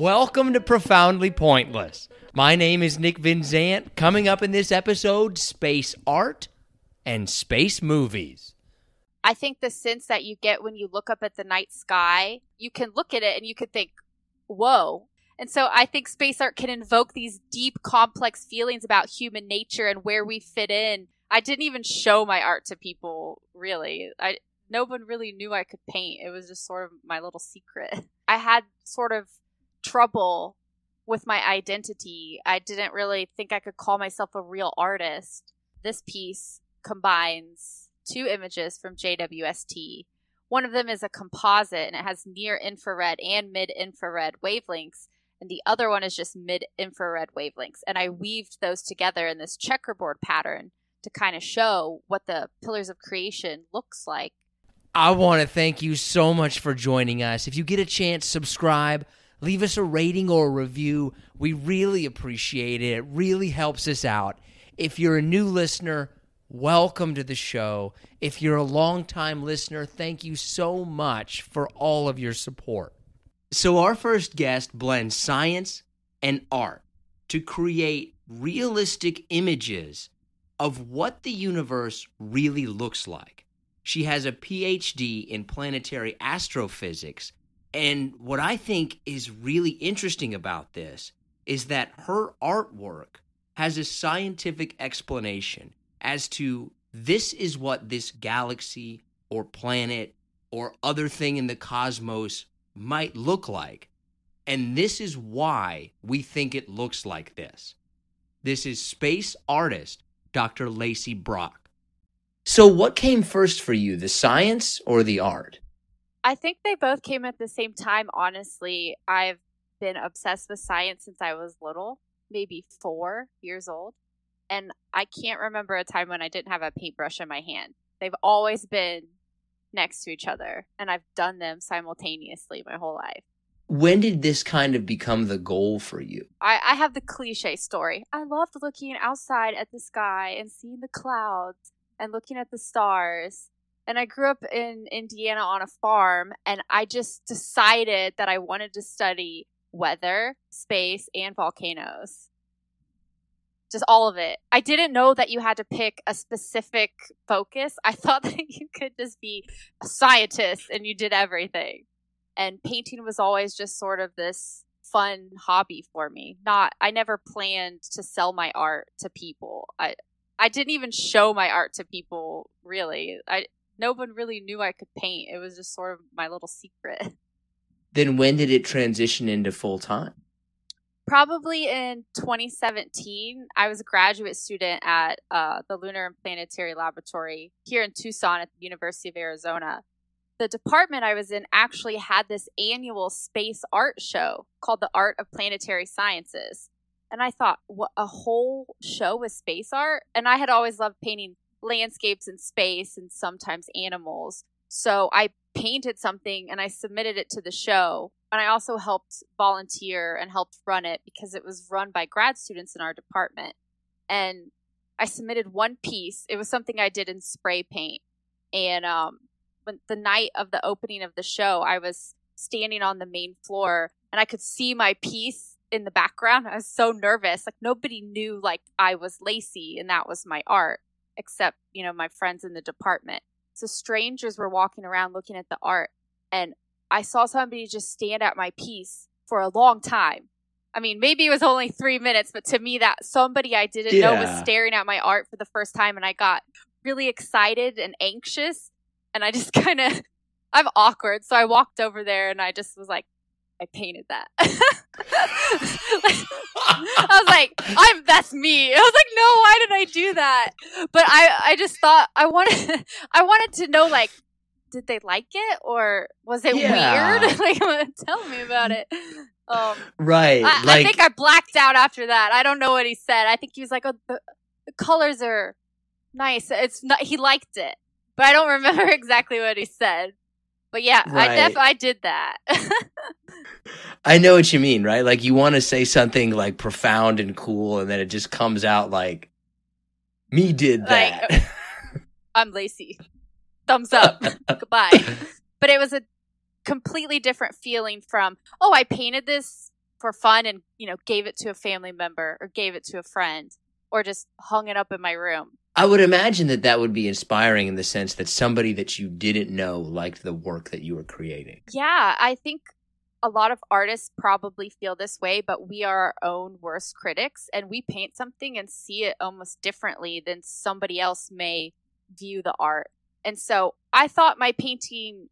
Welcome to Profoundly Pointless. My name is Nick Vinzant. Coming up in this episode, space art and space movies. I think the sense that you get when you look up at the night sky, you can look at it and you can think, whoa. And so I think space art can invoke these deep, complex feelings about human nature and where we fit in. I didn't even show my art to people, really. I, no one really knew I could paint. It was just sort of my little secret. I had sort of trouble with my identity. I didn't really think I could call myself a real artist. This piece combines two images from JWST. One of them is a composite and it has near infrared and mid infrared wavelengths, and the other one is just mid infrared wavelengths. And I weaved those together in this checkerboard pattern to kind of show what the pillars of creation looks like. I want to thank you so much for joining us. If you get a chance, subscribe leave us a rating or a review. We really appreciate it. It really helps us out. If you're a new listener, welcome to the show. If you're a longtime listener, thank you so much for all of your support. So, our first guest blends science and art to create realistic images of what the universe really looks like. She has a PhD in planetary astrophysics and what I think is really interesting about this is that her artwork has a scientific explanation as to this is what this galaxy or planet or other thing in the cosmos might look like. And this is why we think it looks like this. This is space artist Dr. Laci Brock. So, what came first for you, the science or the art? I think they both came at the same time, honestly. I've been obsessed with science since I was little, maybe four years old. And I can't remember a time when I didn't have a paintbrush in my hand. They've always been next to each other, and I've done them simultaneously my whole life. When did this kind of become the goal for you? I, I have the cliche story. I loved looking outside at the sky and seeing the clouds and looking at the stars and I grew up in Indiana on a farm, and I just decided that I wanted to study weather, space, and volcanoes. Just all of it. I didn't know that you had to pick a specific focus. I thought that you could just be a scientist and you did everything. And painting was always just sort of this fun hobby for me. Not I never planned to sell my art to people. I I didn't even show my art to people really. I no one really knew I could paint. It was just sort of my little secret. Then when did it transition into full time? Probably in 2017. I was a graduate student at uh, the Lunar and Planetary Laboratory here in Tucson at the University of Arizona. The department I was in actually had this annual space art show called the Art of Planetary Sciences. And I thought, what, a whole show with space art? And I had always loved painting landscapes and space and sometimes animals. So I painted something and I submitted it to the show. And I also helped volunteer and helped run it because it was run by grad students in our department. And I submitted one piece. It was something I did in spray paint. And um, when the night of the opening of the show, I was standing on the main floor and I could see my piece in the background. I was so nervous. Like nobody knew like I was Laci and that was my art except, you know, my friends in the department. So strangers were walking around looking at the art and I saw somebody just stand at my piece for a long time. I mean, maybe it was only three minutes, but to me, that somebody I didn't yeah. know was staring at my art for the first time, and I got really excited and anxious, and I just kind of, I'm awkward, so I walked over there and I just was like, I painted that. I was like, I'm that's me. I was like, no, why did I do that? But I I just thought I wanted I wanted to know like did they like it or was it yeah. weird? like tell me about it. Um, right. I, like, I, think I blacked out after that. I don't know what he said. I think he was like, "Oh, the, the colors are nice." It's not. He liked it, but I don't remember exactly what he said. But yeah, right. I def I did that. I know what you mean, right? Like you want to say something like profound and cool, and then it just comes out like, "Me did that." Like, I'm Laci. Thumbs up. Goodbye. But it was a completely different feeling from, oh, I painted this for fun and, you know, gave it to a family member or gave it to a friend or just hung it up in my room. I would imagine that that would be inspiring in the sense that somebody that you didn't know liked the work that you were creating. Yeah, I think a lot of artists probably feel this way, but we are our own worst critics and we paint something and see it almost differently than somebody else may view the art. And so I thought my painting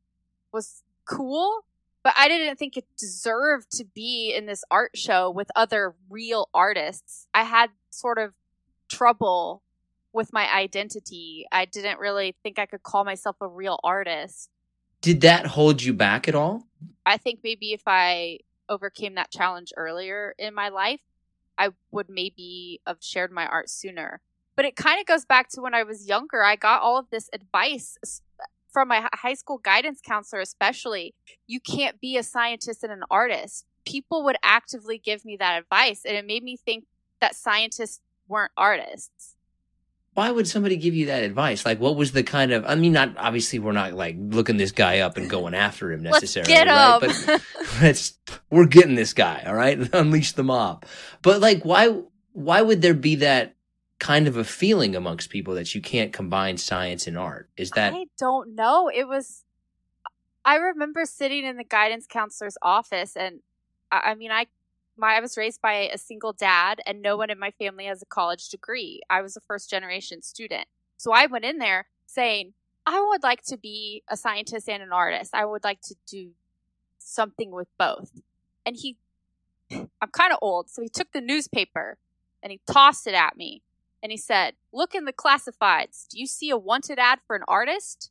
was cool, but I didn't think it deserved to be in this art show with other real artists. I had sort of trouble with my identity. I didn't really think I could call myself a real artist. Did that hold you back at all? I think maybe if I overcame that challenge earlier in my life, I would maybe have shared my art sooner. But it kind of goes back to when I was younger. I got all of this advice from my high school guidance counselor, especially. You can't be a scientist and an artist. People would actively give me that advice, and it made me think that scientists weren't artists why would somebody give you that advice? Like, what was the kind of? I mean, not obviously we're not like looking this guy up and mm-hmm. going after him necessarily, let's get right? But let's we're getting this guy, all right? Unleash the mob. But like, why why would there be that kind of a feeling amongst people that you can't combine science and art? Is that I don't know. It was I remember sitting in the guidance counselor's office and I, I mean I my I was raised by a single dad and no one in my family has a college degree. I was a first generation student. So I went in there saying, I would like to be a scientist and an artist. I would like to do something with both. And he I'm kind of old, so he took the newspaper and he tossed it at me and he said, Look in the classifieds. Do you see a wanted ad for an artist?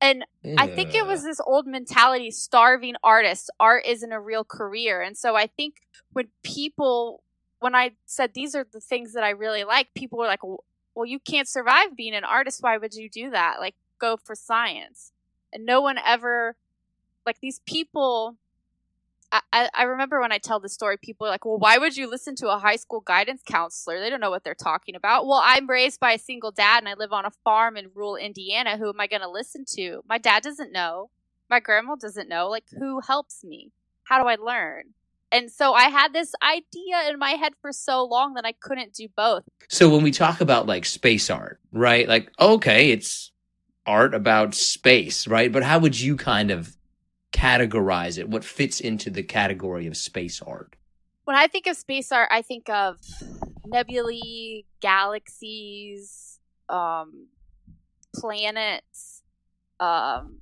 And yeah. I think it was this old mentality starving artists. Art isn't a real career. And so I think when people, when I said these are the things that I really like, people were like, well, you can't survive being an artist. Why would you do that? Like, go for science. And no one ever, like, these people I, I remember when I tell the story, people are like, well, why would you listen to a high school guidance counselor? They don't know what they're talking about. Well, I'm raised by a single dad and I live on a farm in rural Indiana. Who am I going to listen to? My dad doesn't know. My grandma doesn't know. Like, who helps me? How do I learn? And so I had this idea in my head for so long that I couldn't do both. So when we talk about like space art, right? Like, okay, it's art about space, right? But how would you kind of categorize it? What fits into the category of space art? When I think of space art, I think of nebulae, galaxies, um, planets. Um,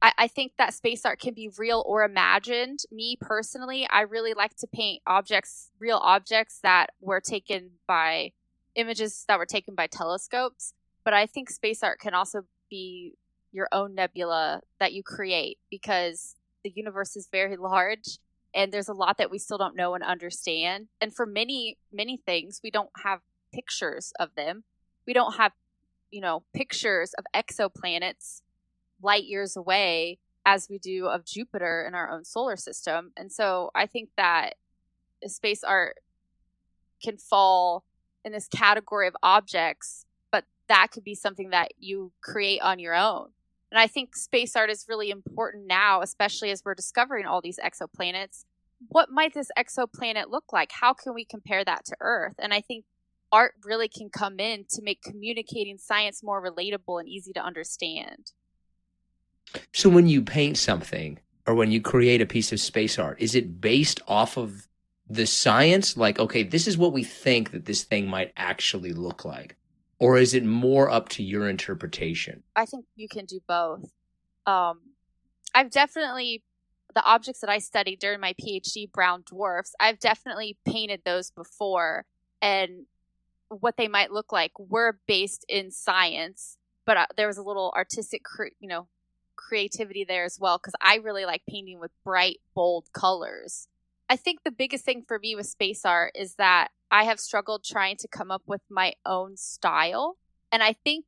I, I think that space art can be real or imagined. Me personally, I really like to paint objects, real objects that were taken by images that were taken by telescopes. But I think space art can also be your own nebula that you create because the universe is very large and there's a lot that we still don't know and understand. And for many, many things, we don't have pictures of them. We don't have, you know, pictures of exoplanets light years away as we do of Jupiter in our own solar system. And so I think that space art can fall in this category of objects, but that could be something that you create on your own. And I think space art is really important now, especially as we're discovering all these exoplanets. What might this exoplanet look like? How can we compare that to Earth? And I think art really can come in to make communicating science more relatable and easy to understand. So when you paint something or when you create a piece of space art, is it based off of the science? Like, okay, this is what we think that this thing might actually look like. Or is it more up to your interpretation? I think you can do both. Um, I've definitely the objects that I studied during my PhD, brown dwarfs, I've definitely painted those before, and what they might look like were based in science, but uh, there was a little artistic, cre- you know, creativity there as well because I really like painting with bright, bold colors. I think the biggest thing for me with space art is that I have struggled trying to come up with my own style, and I think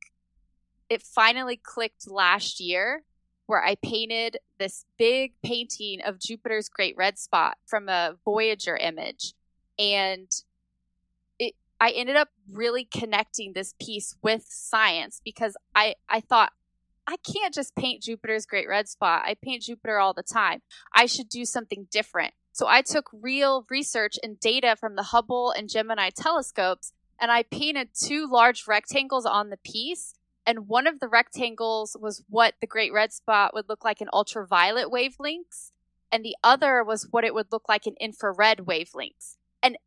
it finally clicked last year where I painted this big painting of Jupiter's Great Red Spot from a Voyager image. And it, I ended up really connecting this piece with science because I, I thought, I can't just paint Jupiter's Great Red Spot. I paint Jupiter all the time. I should do something different. So I took real research and data from the Hubble and Gemini telescopes and I painted two large rectangles on the piece and one of the rectangles was what the great red spot would look like in ultraviolet wavelengths and the other was what it would look like in infrared wavelengths. And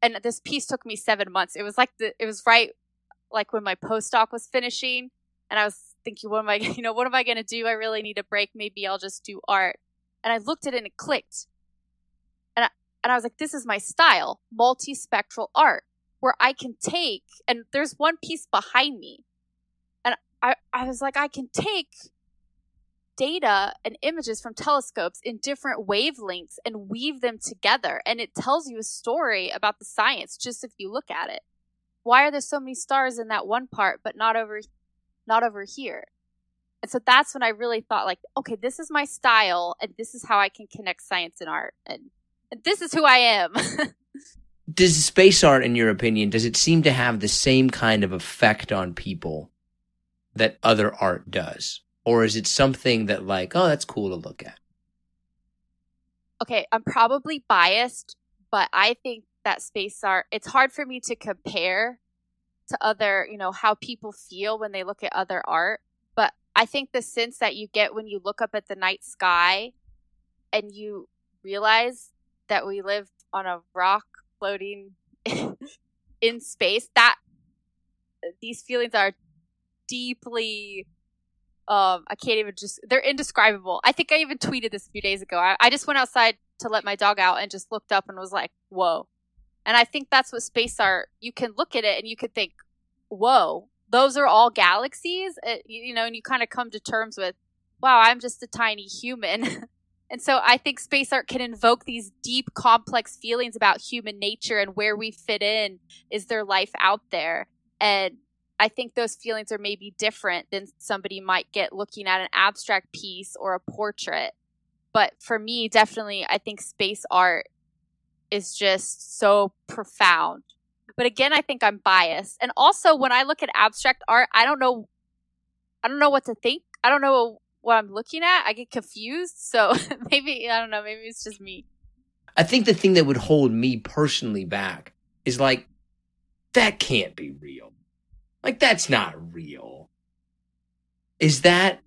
and this piece took me 7 months. It was like the it was right like when my postdoc was finishing and I was thinking what am I you know what am I going to do? I really need a break. Maybe I'll just do art. And I looked at it and it clicked and I, was like this is my style multispectral art where I can take and there's one piece behind me And I, I was like, I can take data and images from telescopes in different wavelengths and weave them together. And it tells you a story about the science just if you look at it. Why are there so many stars in that one part, but not over, not over here? And so that's when I really thought like, okay, this is my style and this is how I can connect science and art. And, this is who I am. does space art, in your opinion, does it seem to have the same kind of effect on people that other art does? Or is it something that like, oh, that's cool to look at? Okay, I'm probably biased, but I think that space art, it's hard for me to compare to other, you know, how people feel when they look at other art. But I think the sense that you get when you look up at the night sky and you realize that we live on a rock floating in space, that these feelings are deeply um I can't even just they're indescribable. I think I even tweeted this a few days ago. I, I just went outside to let my dog out and just looked up and was like, whoa. And I think that's what space art you can look at it and you could think, whoa, those are all galaxies, it, uh, you know, and you kind of come to terms with, wow, I'm just a tiny human. and so I think space art can invoke these deep, complex feelings about human nature and where we fit in. Is there life out there? And I think those feelings are maybe different than somebody might get looking at an abstract piece or a portrait. But for me, definitely, I think space art is just so profound. But again, I think I'm biased. And also, when I look at abstract art, I don't know, I don't know what to think. I don't know what I'm looking at. I get confused. So maybe, I don't know, maybe it's just me. I think the thing that would hold me personally back is like, that can't be real. Like, that's not real. Is that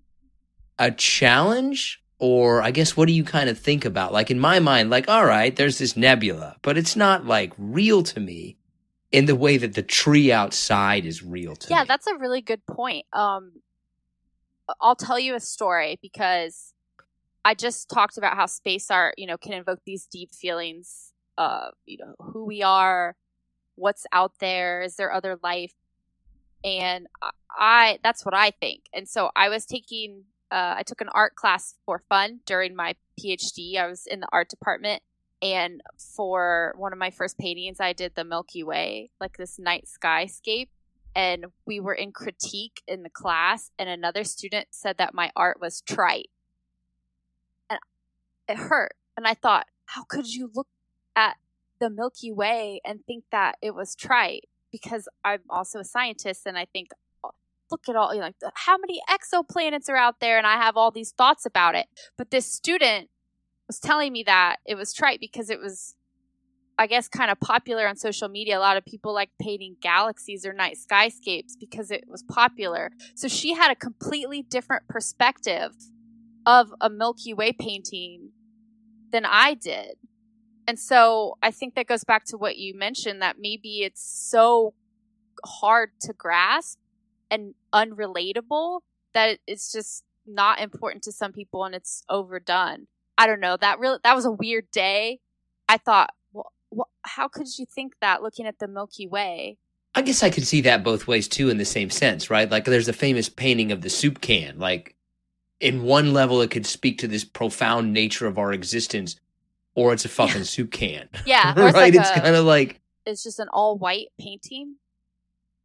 a challenge? Or I guess what do you kind of think about? Like in my mind, like, all right, there's this nebula, but it's not like real to me in the way that the tree outside is real to yeah, me. Yeah, that's a really good point. Um I'll tell you a story because I just talked about how space art, you know, can invoke these deep feelings of, you know, who we are, what's out there, is there other life? and I that's what I think. And so I was taking uh, I took an art class for fun during my PhD. I was in the art department, and for one of my first paintings, I did the Milky Way, like this night skyscape. And we were in critique in the class, and another student said that my art was trite. And it hurt. And I thought, how could you look at the Milky Way and think that it was trite? because I'm also a scientist and I think oh, look at all you know, like how many exoplanets are out there and I have all these thoughts about it. But this student was telling me that it was trite because it was I guess, kind of popular on social media. A lot of people like painting galaxies or night skyscapes because it was popular. So she had a completely different perspective of a Milky Way painting than I did. And so I think that goes back to what you mentioned that maybe it's so hard to grasp and unrelatable that it's just not important to some people and it's overdone. I don't know. That really that was a weird day. I thought, how could you think that looking at the Milky Way? I guess I could see that both ways too, in the same sense, right? Like there's a famous painting of the soup can. Like in one level, it could speak to this profound nature of our existence, or it's a fucking Yeah. soup can. Yeah, or right. it's like it's kind of like It's just an all white painting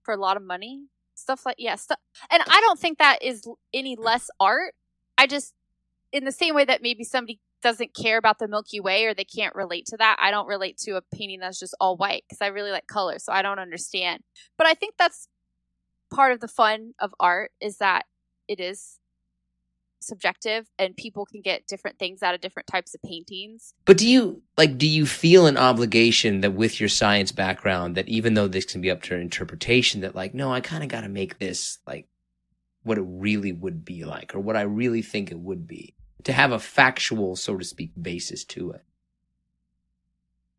for a lot of money. Stuff like yeah, stuff. And I don't think that is any less art. I just, in the same way that maybe somebody doesn't care about the Milky Way or they can't relate to that, I don't relate to a painting that's just all white because I really like color, so I don't understand. But I think that's part of the fun of art is that it is subjective and people can get different things out of different types of paintings. But do you like do you feel an obligation that with your science background that even though this can be up to interpretation that like no I kind of got to make this like what it really would be like or what I really think it would be to have a factual so to speak basis to it.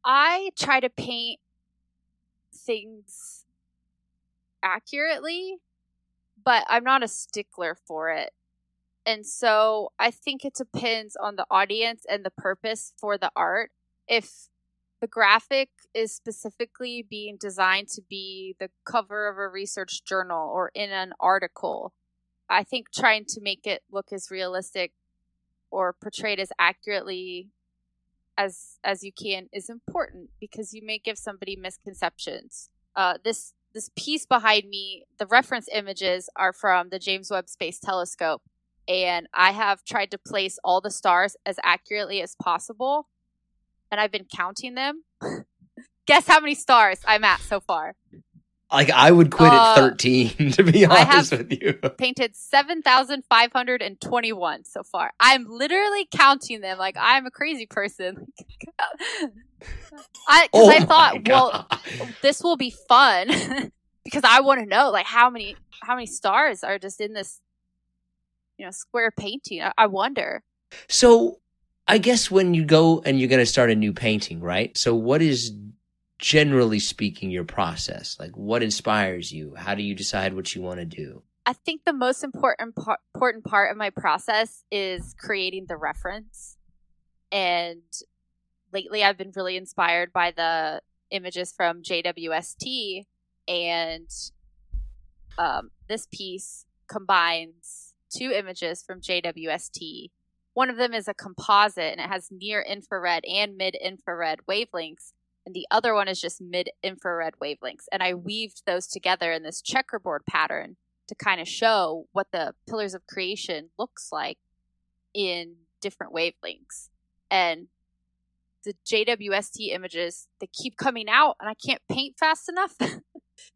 I try to paint things accurately, but I'm not a stickler for it. And so I think it depends on the audience and the purpose for the art. If the graphic is specifically being designed to be the cover of a research journal or in an article, I think trying to make it look as realistic or portrayed as accurately as as you can is important because you may give somebody misconceptions. Uh, this this piece behind me, the reference images are from the James Webb Space Telescope, and I have tried to place all the stars as accurately as possible, and I've been counting them. Guess how many stars I'm at so far? Like I would quit Uh, at 13 to be I honest with you. Painted seven thousand five hundred and twenty-one so far. I'm literally counting them like I'm a crazy person. I because I Oh my thought, well, this will be fun because I want to know like how many how many stars are just in this you know square painting. I, I wonder. So I guess when you go and you're going to start a new painting, right? So what is generally speaking your process? Like what inspires you? How do you decide what you want to do? I think the most important par- important part of my process is creating the reference. And lately I've been really inspired by the images from JWST and um, this piece combines two images from JWST. One of them is a composite and it has near infrared and mid infrared wavelengths and the other one is just mid infrared wavelengths. And I weaved those together in this checkerboard pattern to kind of show what the pillars of creation looks like in different wavelengths. And the JWST images, they keep coming out and I can't paint fast enough.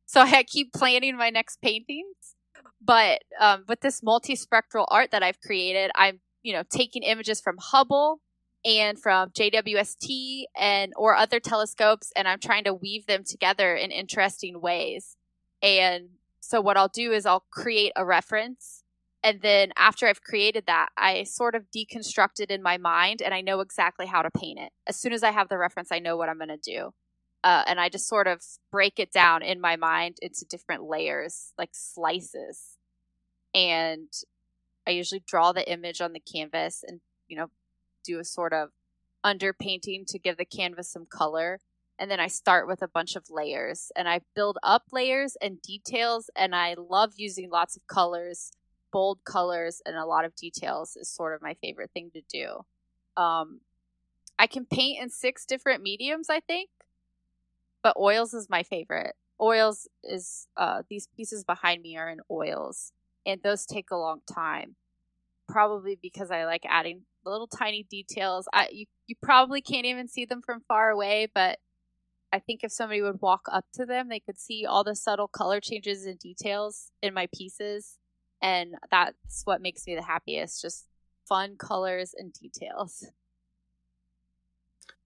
so I keep planning my next paintings. But um, with this multispectral art that I've created, I'm, you know, taking images from Hubble and from JWST and or other telescopes and I'm trying to weave them together in interesting ways. And so what I'll do is I'll create a reference and then after I've created that, I sort of deconstruct it in my mind and I know exactly how to paint it. As soon as I have the reference, I know what I'm going to do. Uh, and I just sort of break it down in my mind into different layers, like slices. And I usually draw the image on the canvas and, you know, do a sort of underpainting to give the canvas some color. And then I start with a bunch of layers and I build up layers and details. And I love using lots of colors, bold colors, and a lot of details is sort of my favorite thing to do. Um, I can paint in six different mediums, I think, but oils is my favorite. Oils is, uh, these pieces behind me are in oils, and those take a long time. Probably because I like adding little tiny details. I you, you probably can't even see them from far away, but I think if somebody would walk up to them, they could see all the subtle color changes and details in my pieces. And that's what makes me the happiest just fun colors and details.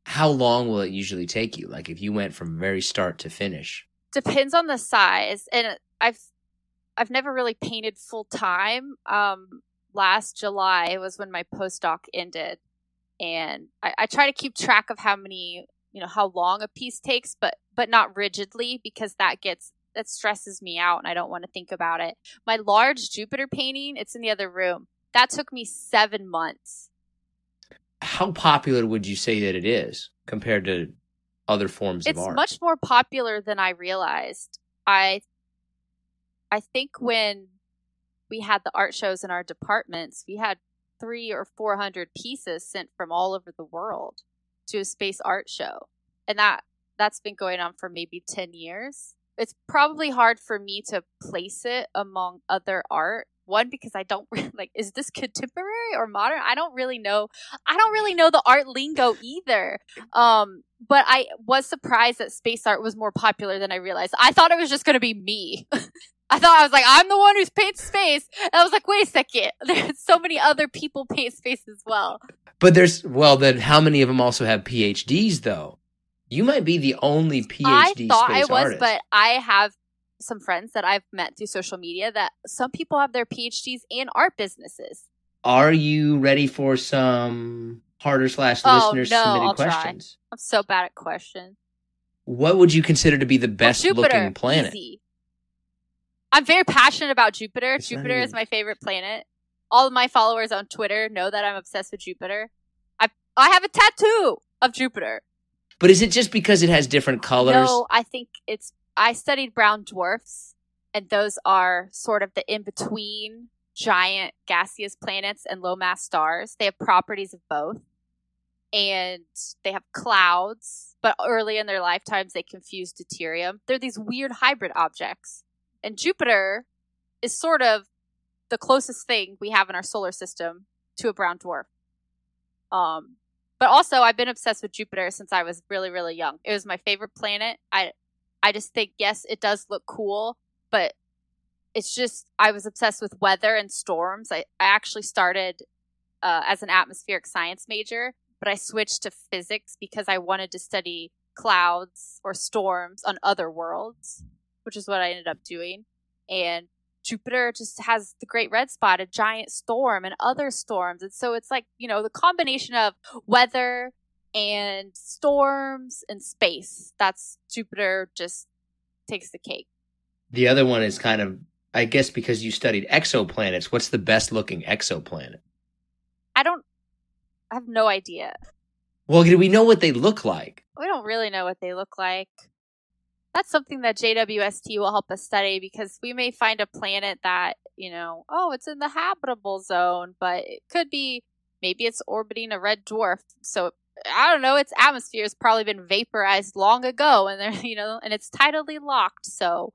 how long will it usually take you? Like if you went from very start to finish? Depends on the size. And I've I've never really painted full time. Um last July was when my postdoc ended. And I, I try to keep track of how many you know how long a piece takes but but not rigidly because that gets that stresses me out and I don't want to think about it. My large Jupiter painting, it's in the other room. That took me 7 months. How popular would you say that it is compared to other forms it's of art? It's much more popular than I realized. I I think when we had the art shows in our departments, we had 3 or 400 pieces sent from all over the world to a space art show. And that that's been going on for maybe 10 years. It's probably hard for me to place it among other art. One because I don't really like is this contemporary or modern? I don't really know. I don't really know the art lingo either. Um but I was surprised that space art was more popular than I realized. I thought it was just going to be me. I thought I was like, I'm the one who's paints space. And I was like, wait a second. There's so many other people paint space as well. But there's well, then how many of them also have PhDs though? You might be the only PhD. I thought I was, artist. but I have some friends that I've met through social media that some people have their PhDs in art businesses. Are you ready for some harder slash Oh listeners no, submitted I'll questions? try. I'm so bad at questions. What would you consider to be the best Well, Jupiter, looking planet? easy. I'm very passionate about Jupiter. It's Jupiter is my favorite planet. All of my followers on Twitter know that I'm obsessed with Jupiter. I I have a tattoo of Jupiter. But is it just because it has different colors? No, I think it's. I studied brown dwarfs, and those are sort of the in between giant gaseous planets and low mass stars. They have properties of both, and they have clouds. But early in their lifetimes, they confuse deuterium. They're these weird hybrid objects, and Jupiter is sort of the closest thing we have in our solar system to a brown dwarf. Um, but also I've been obsessed with Jupiter since I was really really young. It was my favorite planet. I I just think yes, it does look cool, but it's just I was obsessed with weather and storms. I, I actually started uh, as an atmospheric science major, but I switched to physics because I wanted to study clouds or storms on other worlds, which is what I ended up doing. And Jupiter just has the great red spot, a giant storm, and other storms. And so it's like, you know, the combination of weather and storms and space. That's Jupiter just takes the cake. The other one is kind of, I guess, because you studied exoplanets. What's the best looking exoplanet? I don't, I have no idea. Well, do we know what they look like? We don't really know what they look like. That's something that JWST will help us study because we may find a planet that, you know, oh, it's in the habitable zone, but it could be maybe it's orbiting a red dwarf. So I don't know, its atmosphere has probably been vaporized long ago and they're, you know, and it's tidally locked. So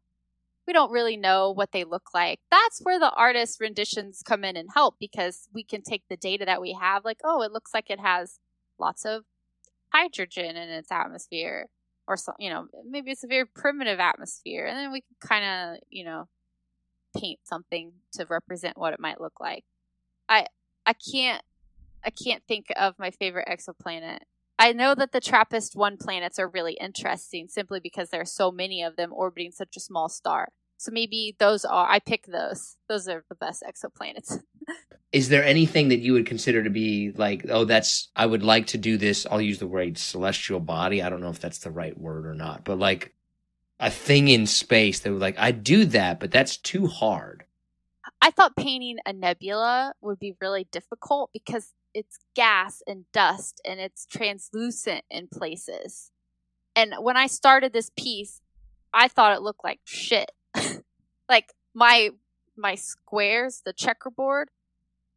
we don't really know what they look like. That's where the artist renditions come in and help because we can take the data that we have, like, oh, it looks like it has lots of hydrogen in its atmosphere or so you know maybe it's a very primitive atmosphere and then we can kind of you know paint something to represent what it might look like. I i can't i can't think of my favorite exoplanet. I know that the trappist 1 planets are really interesting simply because there are so many of them orbiting such a small star so maybe those are i pick those those are the best exoplanets Is there anything that you would consider to be like, oh, that's, I would like to do this? I'll use the word celestial body. I don't know if that's the right word or not, but like a thing in space that would like, I'd do that, but that's too hard. I thought painting a nebula would be really difficult because it's gas and dust and it's translucent in places. And when I started this piece, I thought it looked like shit. Like my my squares, the checkerboard,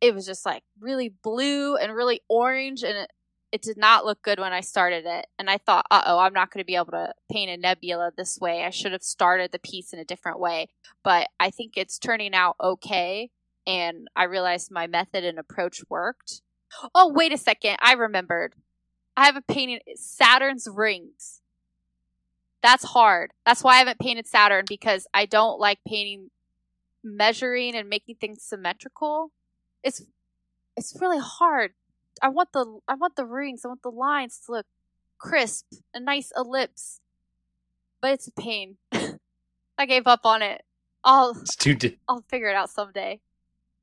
it was just like really blue and really orange and it, it did not look good when I started it. And I thought, uh oh, I'm not going to be able to paint a nebula this way. I should have started the piece in a different way. But I think it's turning out okay. And I realized my method and approach worked. Oh, wait a second. I remembered. I have a painting, Saturn's rings. That's hard. That's why I haven't painted Saturn because I don't like painting, measuring and making things symmetrical. It's, it's really hard I want the I want the rings. I want the lines to look crisp, a nice ellipse. But it's a pain. I gave up on it. I'll It's too. Di- I'll figure it out someday.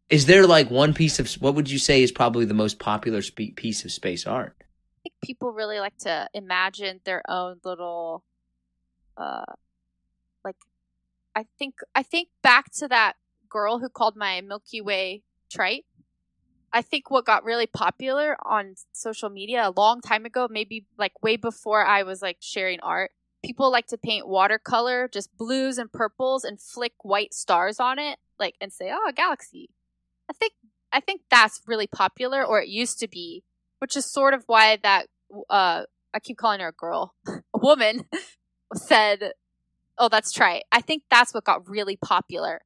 is there like one piece of what would you say is probably the most popular spe- piece of space art? I think people really like to imagine their own little uh like I think I think back to that girl who called my Milky Way trite. I think what got really popular on social media a long time ago, maybe like way before I was like sharing art, people like to paint watercolor, just blues and purples and flick white stars on it, like and say, "Oh, a galaxy." I think I think that's really popular or it used to be which is sort of why that uh I keep calling her a girl, a woman said, "Oh, that's trite." I think that's what got really popular.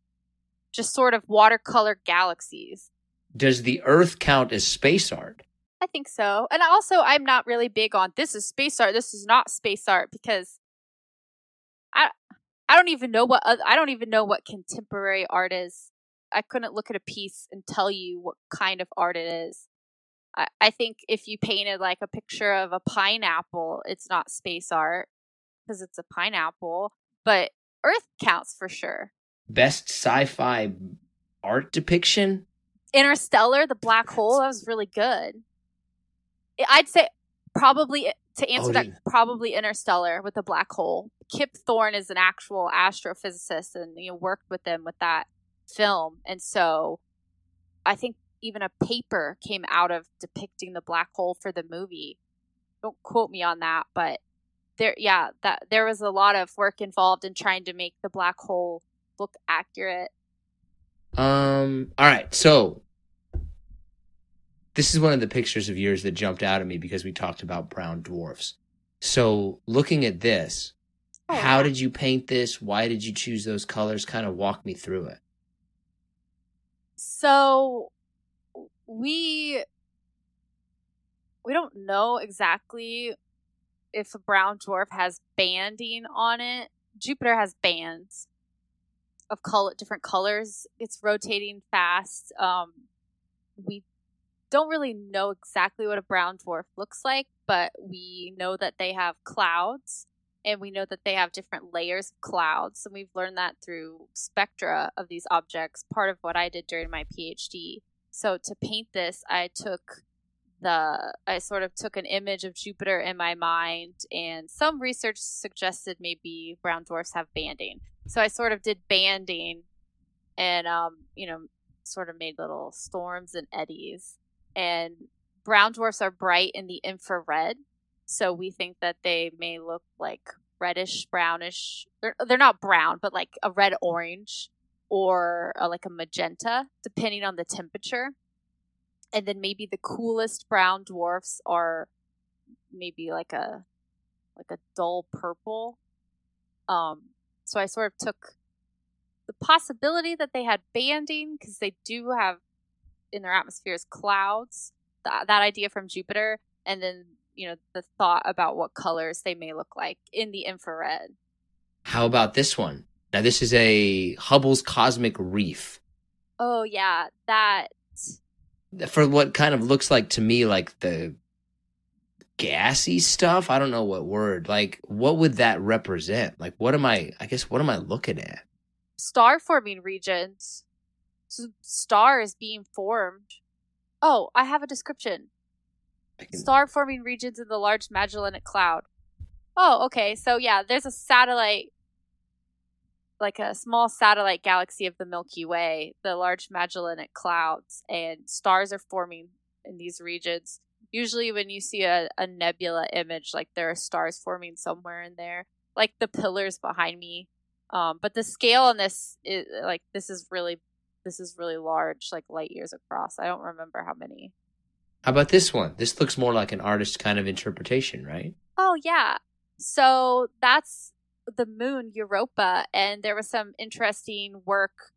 Just sort of watercolor galaxies. Does the Earth count as space art? I think so. And also I'm not really big on this is space art, this is not space art because I I don't even know what I don't even know what contemporary art is. I couldn't look at a piece and tell you what kind of art it is. I, I think if you painted like a picture of a pineapple, it's not space art because it's a pineapple, but Earth counts for sure. Best sci-fi art depiction? Interstellar, the black hole, that was really good. I'd say probably eh, to answer Oh, that, dude. probably Interstellar with the black hole. Kip Thorne is an actual astrophysicist, and you know worked with them with that film, and so I think even a paper came out of depicting the black hole for the movie. Don't quote me on that, but there, yeah, that there was a lot of work involved in trying to make the black hole look accurate. Um. All right. So this is one of the pictures of yours that jumped out at me because we talked about brown dwarfs. So looking at this, Oh, how yeah. did you paint this? Why did you choose those colors? Kind of walk me through it. So we we don't know exactly if a brown dwarf has banding on it. Jupiter has bands of color different colors. It's rotating fast. Um we don't really know exactly what a brown dwarf looks like, but we know that they have clouds and we know that they have different layers of clouds and we've learned that through spectra of these objects part of what i did during my phd so to paint this i took the i sort of took an image of jupiter in my mind and some research suggested maybe brown dwarfs have banding. So i sort of did banding and um you know sort of made little storms and eddies. And brown dwarfs are bright in the infrared so we think that they may look like reddish brownish they're, they're not brown but like a red orange or uh like a magenta depending on the temperature and then maybe the coolest brown dwarfs are maybe like a like a dull purple um so i sort of took the possibility that they had banding because they do have in their atmospheres clouds th- that idea from jupiter and then you know the thought about what colors they may look like in the infrared How about this one? Now this is a Hubble's cosmic reef. oh yeah that For what kind of looks like to me like the gassy stuff. I don't know what word. Like what would that represent? Like what am I I guess what am I looking at? star forming regions so stars being formed oh i have a description can- star forming regions in the large magellanic cloud oh okay so yeah there's a satellite like a small satellite galaxy of the milky way the large magellanic clouds and stars are forming in these regions usually when you see a, a nebula image like there are stars forming somewhere in there like the pillars behind me um, but the scale on this is like this is really this is really large like light years across i don't remember how many How about this one? This looks more like an artist kind of interpretation, right? Oh yeah. So that's the moon Europa and there was some interesting work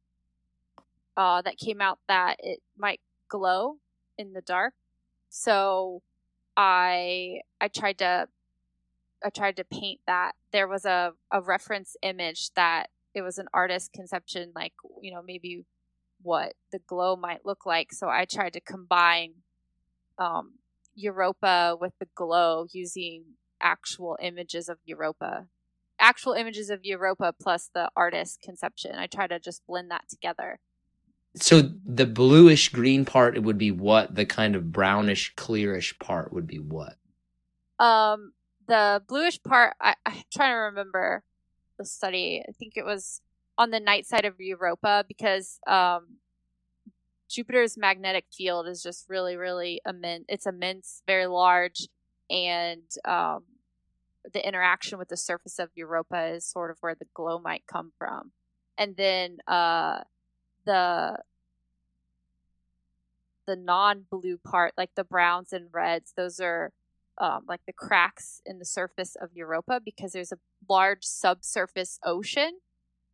uh that came out that it might glow in the dark. So I I tried to I tried to paint that. There was a, a reference image that it was an artist conception like, you know, maybe what the glow might look like. So I tried to combine um Europa with the glow using actual images of Europa. Actual images of Europa plus the artist conception. I try to just blend that together. So the bluish green part it would be what? The kind of brownish clearish part would be what? Um, the bluish part, I, I'm trying to remember the study. I think it was on the night side of Europa because um, Jupiter's magnetic field is just really, really immense. It's immense, very large, and um, the interaction with the surface of Europa is sort of where the glow might come from. And then uh, the the non-blue part, like the browns and reds, those are um, like the cracks in the surface of Europa because there's a large subsurface ocean.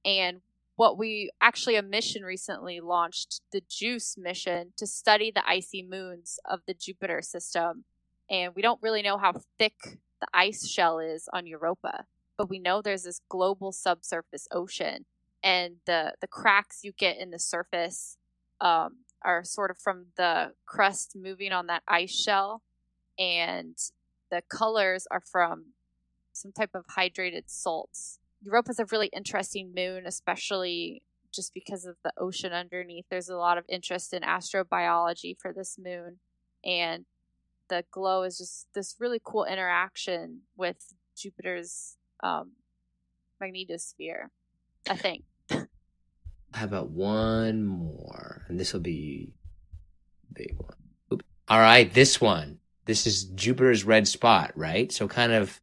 And what we actually a mission recently launched the JUICE mission to study the icy moons of the Jupiter system. And we don't really know how thick the ice shell is on Europa, but we know there's this global subsurface ocean. And the, the cracks you get in the surface um, are sort of from the crust moving on that ice shell. And the colors are from some type of hydrated salts. Europa's a really interesting moon, especially just because of the ocean underneath. There's a lot of interest in astrobiology for this moon. And the glow is just this really cool interaction with Jupiter's um, magnetosphere, I think. How about one more? And this will be big one. Oop. All right, this one. This is Jupiter's red spot, right? So kind of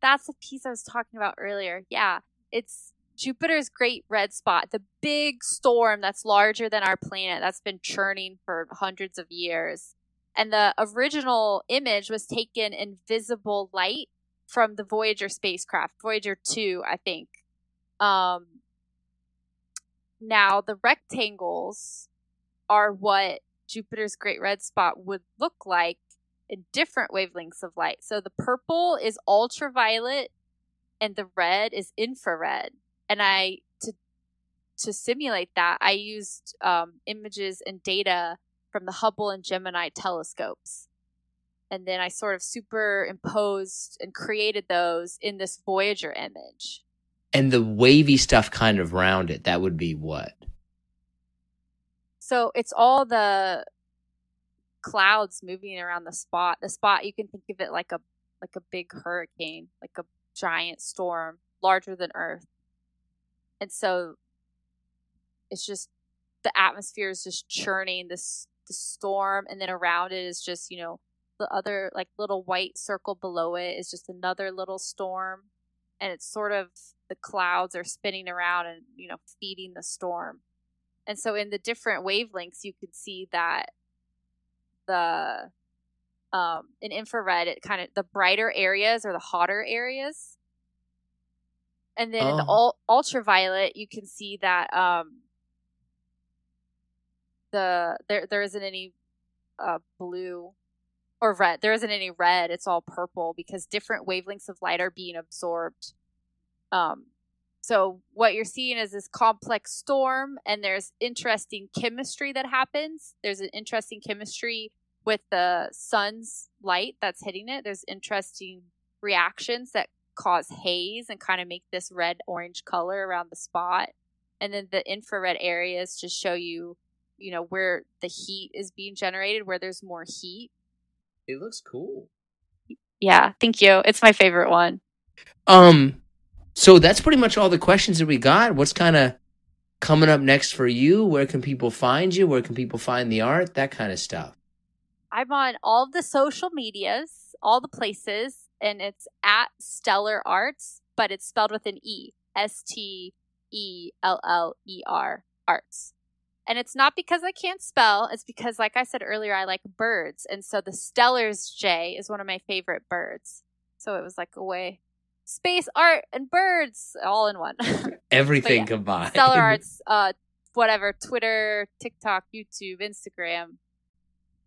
That's the piece I was talking about earlier. Yeah. It's Jupiter's great red spot, the big storm that's larger than our planet that's been churning for hundreds of years. And the original image was taken in visible light from the Voyager spacecraft, Voyager 2, I think. Um, now, the rectangles are what Jupiter's Great Red Spot would look like in different wavelengths of light. So the purple is ultraviolet and the red is infrared. And I to to simulate that, I used um, images and data from the Hubble and Gemini telescopes. And then I sort of superimposed and created those in this Voyager image. and the wavy stuff kind of around it. That would be what? So it's all the clouds moving around the spot. The spot you can think of it like a like a big hurricane, like a giant storm, larger than Earth. And so it's just the atmosphere is just churning this the storm and then around it is just, you know, the other like little white circle below it is just another little storm and it's sort of the clouds are spinning around and, you know, feeding the storm. And so in the different wavelengths you could see that the um in infrared it kind of the brighter areas or the hotter areas and then in the Oh. ul- ultraviolet you can see that um the there there isn't any uh blue or red there isn't any red it's all purple because different wavelengths of light are being absorbed um so what you're seeing is this complex storm and there's interesting chemistry that happens there's an interesting chemistry with the sun's light that's hitting it there's interesting reactions that cause haze and kind of make this red orange color around the spot and then the infrared areas just show you you know where the heat is being generated where there's more heat It looks cool. yeah thank you it's my favorite one Um, so that's pretty much all the questions that we got. What's kind of coming up next for you? Where can people find you? Where can people find the art? That kind of stuff. I'm on all the social medias, all the places, and it's at Steller Arts, but it's spelled with an E. S T E L L E R Arts. And it's not because I can't spell, it's because, like I said earlier, I like birds. And so the Steller's Jay is one of my favorite birds. So it was like a way space art and birds all in one. Everything yeah, combined. Steller Arts, uh, whatever, Twitter, TikTok, YouTube, Instagram.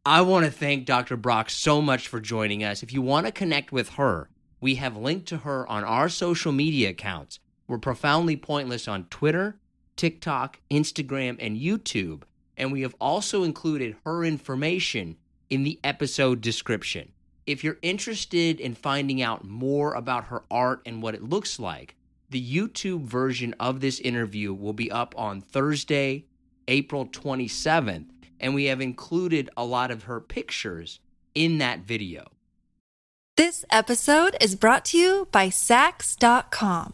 I want to thank Dr. Brock so much for joining us. If you want to connect with her, we have linked to her on our social media accounts. We're profoundly pointless on Twitter, TikTok, Instagram, and YouTube. And we have also included her information in the episode description. If you're interested in finding out more about her art and what it looks like, the YouTube version of this interview will be up on Thursday, April 27th, and we have included a lot of her pictures in that video. This episode is brought to you by Saks.com.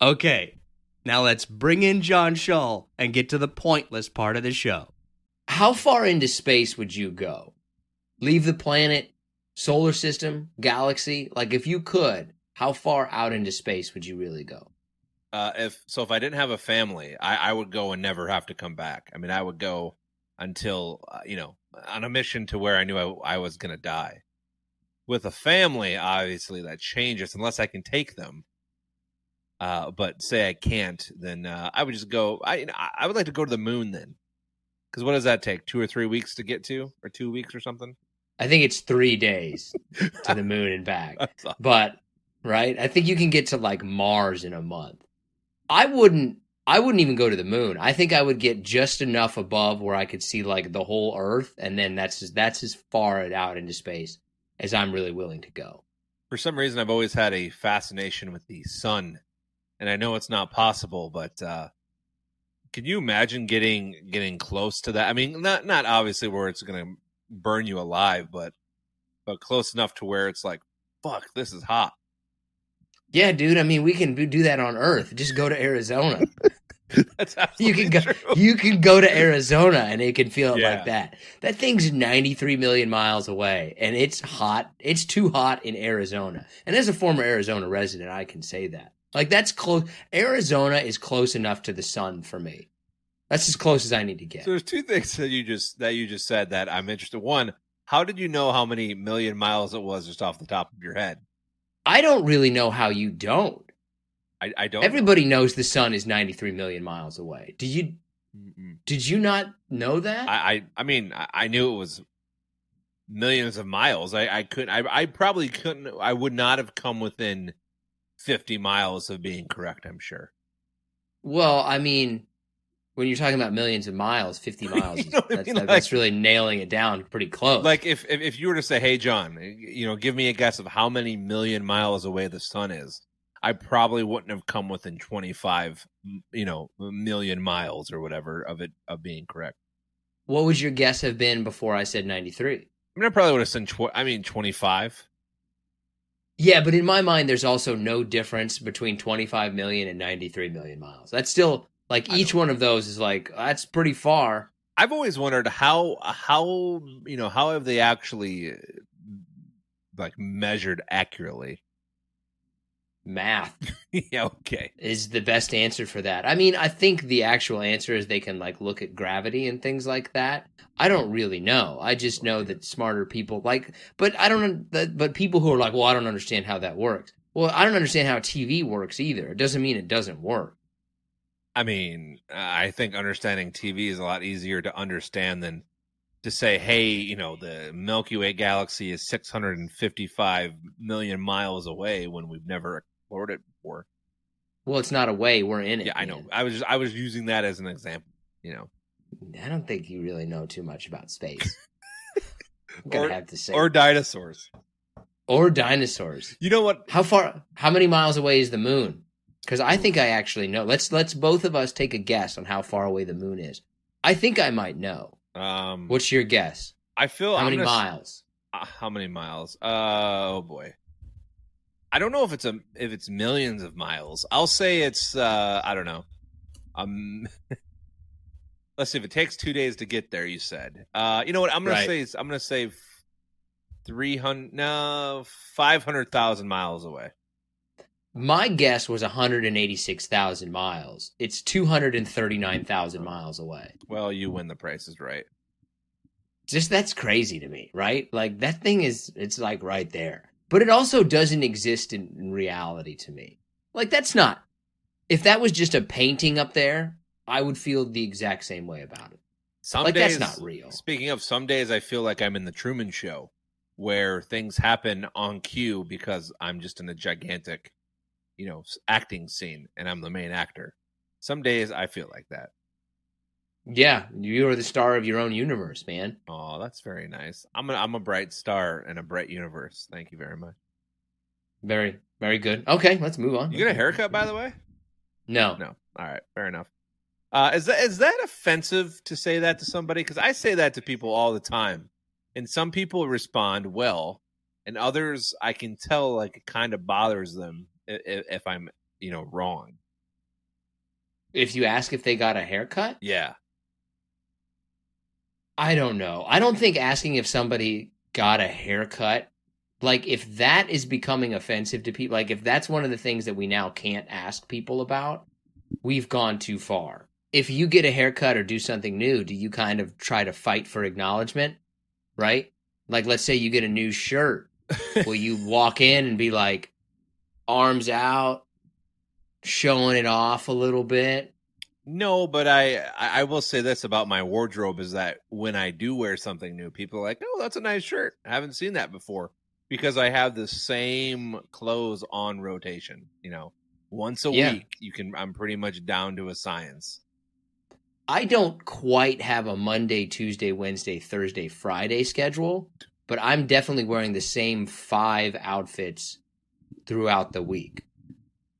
Okay, now let's bring in John Shull and get to the pointless part of the show. How far into space would you go? Leave the planet, solar system, galaxy? Like, if you could, how far out into space would you really go? Uh, if so, if I didn't have a family, I, I would go and never have to come back. I mean, I would go until uh, you know on a mission to where I knew I, I was going to die. With a family, obviously that changes unless I can take them. Uh, but say I can't, then uh, I would just go. I I would like to go to the moon then, because what does that take? Two or three weeks to get to, or two weeks or something? I think it's three days to the moon and back. But right, I think you can get to like Mars in a month. I wouldn't. I wouldn't even go to the moon. I think I would get just enough above where I could see like the whole Earth, and then that's just, that's as far out into space as I'm really willing to go. For some reason, I've always had a fascination with the sun and I know it's not possible, but uh, can you imagine getting getting close to that? I mean, not not obviously where it's going to burn you alive, but but close enough to where it's like, fuck, this is hot. Yeah, dude. I mean, we can do that on Earth. Just go to Arizona. That's you can go. true. You can go to Arizona and it can feel Yeah. like that. That thing's ninety three million miles away, and it's hot. It's too hot in Arizona. And as a former Arizona resident, I can say that. Like that's close. Arizona is close enough to the sun for me. That's as close as I need to get. So there's two things that you just that you just said that I'm interested. One, how did you know how many million miles it was just off the top of your head? I don't really know how you don't. I, I don't. know. Everybody knows the sun is ninety three million miles away. Did you? Mm-mm. Did you not know that? I, I I mean I, I knew it was millions of miles. I I couldn't. I I probably couldn't. I would not have come within fifty miles of being correct. I'm sure. Well, I mean, when you're talking about millions of miles, 50 miles, You know what I that's, mean? that- that's really nailing it down pretty close. Like if, if if you were to say, "Hey, John, you know, give me a guess of how many million miles away the sun is," I probably wouldn't have come within 25, you know, million miles or whatever of it of being correct. what would your guess have been before I said 93? I mean, I probably would have said, tw- I mean, 25. Yeah, but in my mind, there's also no difference between 25 million and 93 million miles. That's still like each one of those is like, that's pretty far. I've always wondered how how you know how have they actually like measured accurately? Math yeah, okay. is the best answer for that. I mean, I think the actual answer is they can like look at gravity and things like that. I don't really know. I just know that smarter people like, but I don't. But but people who are like, well, I don't understand how that works. Well, I don't understand how TV works either. It doesn't mean it doesn't work. I mean, I think understanding TV is a lot easier to understand than to say, hey, you know, the Milky Way galaxy is 655 million miles away when we've never explored it before. Well, it's not away. We're in it. Yeah, I know. man. I was I was using that as an example. You know, I don't think you really know too much about space. I'm gonna Or- have to say, or dinosaurs. or dinosaurs. You know what? How far? How many miles away is the moon? Because I think I actually know. Let's let's both of us take a guess on how far away the moon is. I think I might know. Um, What's your guess? I feel How I'm many gonna miles? Uh, how many miles? Uh, oh boy. I don't know if it's a if it's millions of miles. I'll say it's uh I don't know. Um Let's see if it takes 2 days to get there, you said. Uh you know what? I'm going Right. to say I'm going to say 300 no 500,000 miles away. My guess was 186,000 miles. It's 239,000 miles away. Well, you win the price is right. Just that's crazy to me, right? Like that thing is it's like right there. But it also doesn't exist in, in reality to me. Like that's not if that was just a painting up there, I would feel the exact same way about it. Some Like, that's not real. Speaking of some days I feel like I'm in the Truman show where things happen on cue because I'm just in a gigantic you know acting scene and I'm the main actor. Some days I feel like that. Yeah, you are the star of your own universe, man. Oh, that's very nice. I'm a I'm a bright star in a bright universe. Thank you very much. Very, very good. Okay, let's move on. You get a haircut by the way? No. No. All right, fair enough. Uh, is that is that offensive to say that to somebody? Because I say that to people all the time, and some people respond well, and others I can tell like it kind of bothers them if, if I'm you know wrong. If you ask if they got a haircut, Yeah, I don't know. I don't think asking if somebody got a haircut, like if that is becoming offensive to people, like if that's one of the things that we now can't ask people about, we've gone too far. If you get a haircut or do something new, do you kind of try to fight for acknowledgement? Right? Like let's say you get a new shirt. Will you walk in and be like arms out, showing it off a little bit? No, but I I will say this about my wardrobe is that when I do wear something new, people are like, "Oh, that's a nice shirt. I haven't seen that before." Because I have the same clothes on rotation, you know. Once a Yeah. week, you can I'm pretty much down to a science. I don't quite have a Monday, Tuesday, Wednesday, Thursday, Friday schedule, but I'm definitely wearing the same five outfits throughout the week.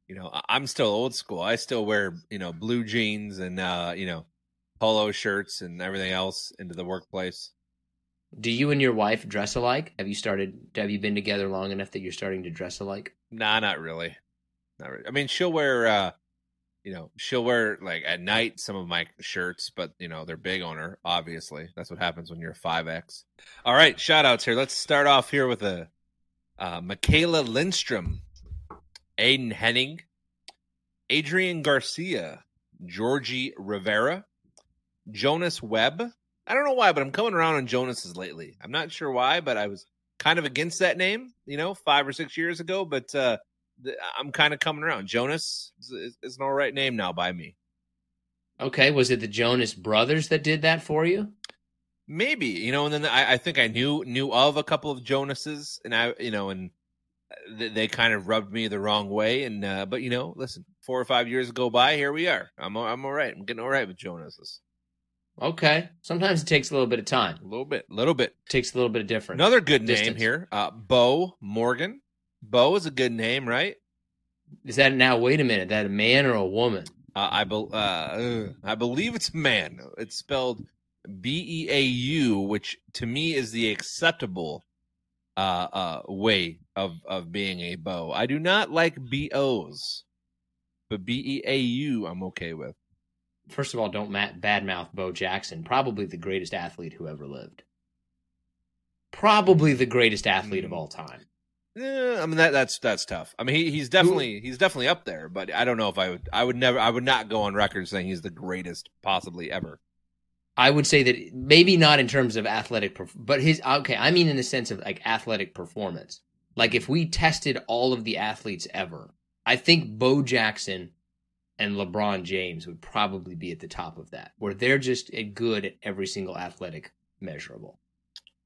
You know, I'm still old school. I still wear, you know, blue jeans and uh, you know, polo shirts and everything else into the workplace. Do you and your wife dress alike? Have you started? Have you been together long enough that you're starting to dress alike? Nah, not really. Not really. I mean, she'll wear uh you know, she'll wear like at night some of my shirts, but you know, they're big on her, obviously. That's what happens when you're a 5X. All right, shout outs here. Let's start off here with a uh Michaela Lindstrom, Aiden Henning, Adrian Garcia, Georgie Rivera, Jonas Webb. I don't know why, but I'm coming around on Jonas's lately. I'm not sure why, but I was kind of against that name, you know, five or six years ago. But uh, I'm kind of coming around. Jonas is, is, is an all right name now by me. Okay, was it the Jonas Brothers that did that for you? Maybe you know, and then I, I think I knew knew of a couple of Jonases, and I you know, and they, they kind of rubbed me the wrong way. And uh, but you know, listen, four or five years go by, here we are. I'm I'm all right. I'm getting all right with Jonases. Okay, sometimes it takes a little bit of time. A little bit, a little bit. takes a little bit of difference. Another good name here, uh, Bo Morgan. Bo is a good name, right? Is that now? Wait a minute. That a man or a woman? Uh, I bel uh, I believe it's man. It's spelled B E A U, which to me is the acceptable uh, uh, way of of being a bow. I do not like BOs, O's, but B E A U I'm okay with. First of all, don't ma- badmouth Bo Jackson. Probably the greatest athlete who ever lived. Probably the greatest athlete of all time. Eh, I mean that that's that's tough. I mean he, he's definitely he's definitely up there, but I don't know if I would I would never I would not go on record saying he's the greatest possibly ever. I would say that maybe not in terms of athletic, but his okay. I mean in the sense of like athletic performance. Like if we tested all of the athletes ever, I think Bo Jackson and LeBron James would probably be at the top of that, where they're just good at every single athletic measurable.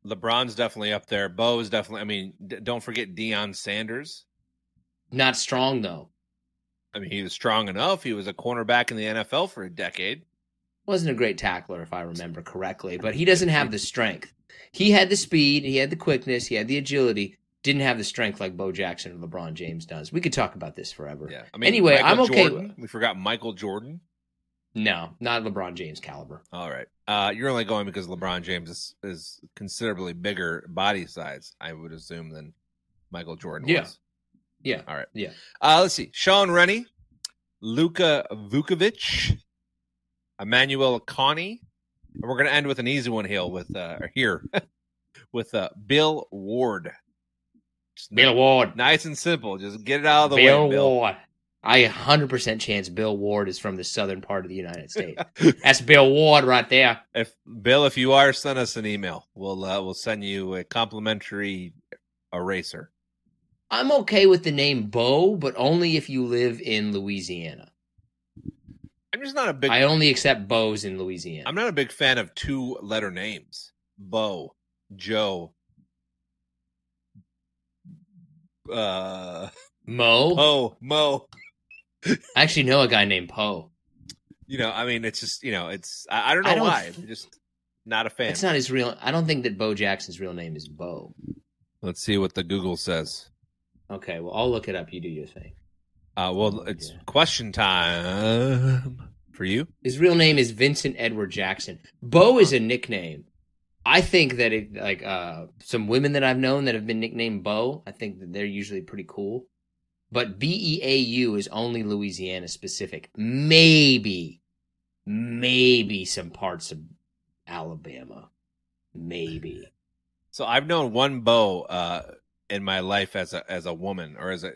LeBron's definitely up there. Bo is definitely. I mean, d- don't forget Deion Sanders. Not strong though. I mean, he was strong enough. He was a cornerback in the NFL for a decade. Wasn't a great tackler, if I remember correctly, but he doesn't have the strength. He had the speed, he had the quickness, he had the agility. Didn't have the strength like Bo Jackson or LeBron James does. We could talk about this forever. Yeah. I mean, Anyway, Michael I'm okay- Jordan, we forgot Michael Jordan. No, not LeBron James caliber. All right. Uh, you're only going because LeBron James is, is considerably bigger body size, I would assume, than Michael Jordan Yeah. was. Yeah. All right. Yeah. Uh, let's see. Sean Rennie, Luka Vukovic, Emmanuel Connie. And we're going to end with an easy one here with uh, here with uh, Bill Ward. Just Bill Ward. Nice and simple. Just get it out of the Bill way, Bill. Ward. I 100% chance Bill Ward is from the southern part of the United States. That's Bill Ward right there. If Bill, if you are, send us an email. We'll uh, we'll send you a complimentary eraser. I'm okay with the name Bo, but only if you live in Louisiana. I'm just not a big. I only accept Bo's in Louisiana. I'm not a big fan of two letter names. Bo, Joe, uh, Mo? Mo, Mo. I actually know a guy named Poe. You know, I mean, it's just you know, it's I, I don't know I don't why. th- just not a fan. It's not his real. I don't think that Bo Jackson's real name is Bo. Let's see what the Google says. Okay, well I'll look it up. You do your thing. Uh, well, Oh, it's yeah. question time for you. His real name is Vincent Edward Jackson. Bo is a nickname. I think that it like uh some women that I've known that have been nicknamed Bo, I think that they're usually pretty cool. But B E A U is only Louisiana specific. Maybe, maybe some parts of Alabama. Maybe. So I've known one Bo uh, in my life as a as a woman or as a,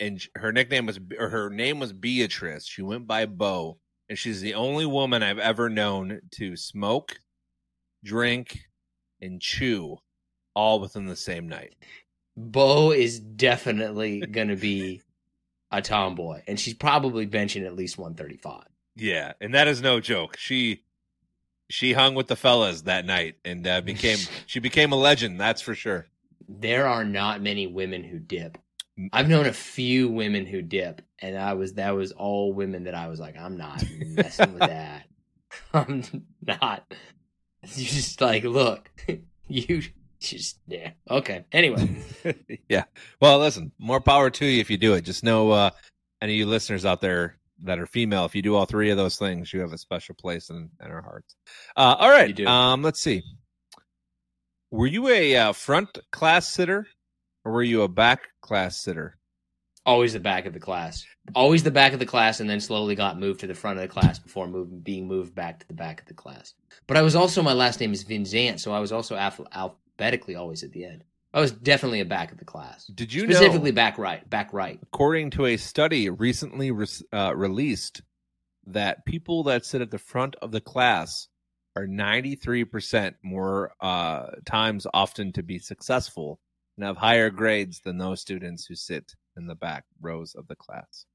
and her nickname was or her name was Beatrice. She went by Bo, and she's the only woman I've ever known to smoke, drink, and chew, all within the same night. Bo is definitely gonna be a tomboy, and she's probably benching at least one thirty five. Yeah, and that is no joke. She she hung with the fellas that night and uh, became she became a legend. That's for sure. there are not many women who dip. I've known a few women who dip, and I was that was all women that I was like, I'm not messing with that. I'm not. You just like look, you just yeah. Okay. Anyway, yeah. Well, listen, more power to you if you do it. Just know, uh, any of you listeners out there that are female, if you do all three of those things, you have a special place in, in our hearts. Uh, all right. Um, let's see. Were you a uh, front class sitter or were you a back class sitter? always the back of the class, always the back of the class, and then slowly got moved to the front of the class before moving being moved back to the back of the class. But I was also my last name is Vincent, so I was also alph- alphabetically always at the end. I was definitely a back of the class. Did you specifically know, back right, back right. according to a study recently re- uh, released, that people that sit at the front of the class are 93% more uh, times often to be successful and have higher grades than those students who sit in the back rows of the class.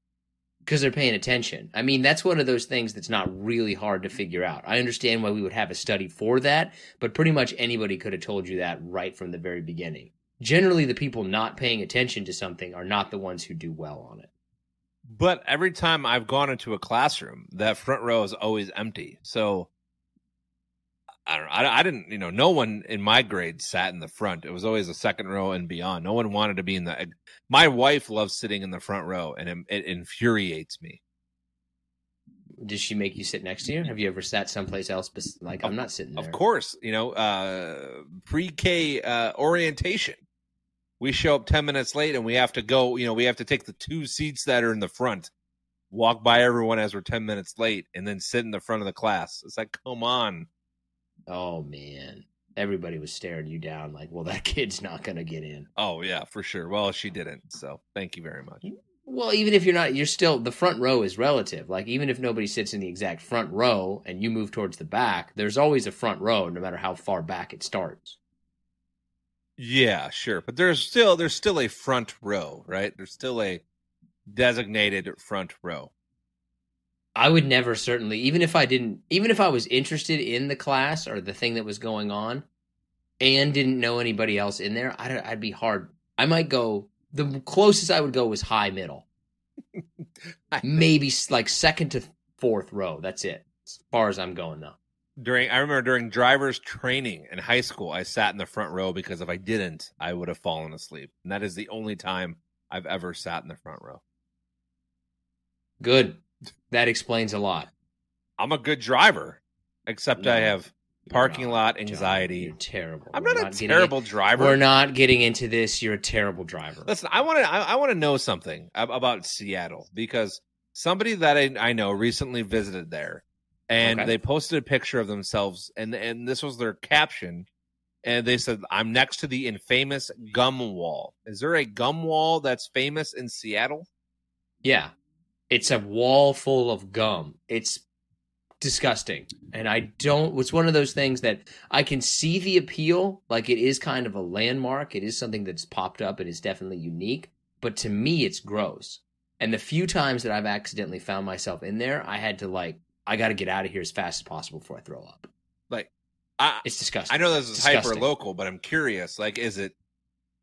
Because they're paying attention. I mean, that's one of those things that's not really hard to figure out. I understand why we would have a study for that, but pretty much anybody could have told you that right from the very beginning. Generally, the people not paying attention to something are not the ones who do well on it. But every time I've gone into a classroom, that front row is always empty. So I don't know. I, I didn't, you know, no one in my grade sat in the front. It was always the second row and beyond. No one wanted to be in the. My wife loves sitting in the front row, and it, it infuriates me. Does she make you sit next to you? Have you ever sat someplace else? bes- Like I'm not sitting there. Of course, you know, uh, pre-K uh, orientation. We show up ten minutes late, and we have to go. You know, we have to take the two seats that are in the front, walk by everyone as we're ten minutes late, and then sit in the front of the class. It's like, come on. Oh man, everybody was staring you down. Like, well, that kid's not gonna get in. Oh yeah, for sure. Well, she didn't, so thank you very much. Mm, well, even if you're not, you're still the front row is relative. Like even if nobody sits in the exact front row and you move towards the back, there's always a front row, no matter how far back it starts. Yeah, sure, but there's still there's still a front row, right? There's still a designated front row. I would never certainly, even if I didn't, even if I was interested in the class or the thing that was going on, and didn't know anybody else in there, I'd, I'd be hard. I might go. The closest I would go was high middle. maybe like second to fourth row. That's it. As far as I'm going though. during I remember during driver's training in high school, I sat in the front row because if I didn't, I would have fallen asleep. And that is the only time I've ever sat in the front row. Good. That explains a lot. I'm a good driver, except I have parking not, lot John. anxiety. You're terrible. I'm We're not a terrible in- driver. We're not getting into this. You're a terrible driver. Listen, I want to I, I want to know something about Seattle because somebody that I, I know recently visited there, and Okay. they posted a picture of themselves, and and this was their caption, and they said, "I'm next to the infamous gum wall." Is there a gum wall that's famous in Seattle? Yeah. It's a wall full of gum. It's disgusting. And I don't it's one of those things that I can see the appeal, like it is kind of a landmark. It is something that's popped up and is definitely unique, but to me it's gross. And the few times that I've accidentally found myself in there, I had to like I got to get out of here as fast as possible before I throw up. Like, I It's disgusting. I know this is hyper local, but I'm curious. Like, is it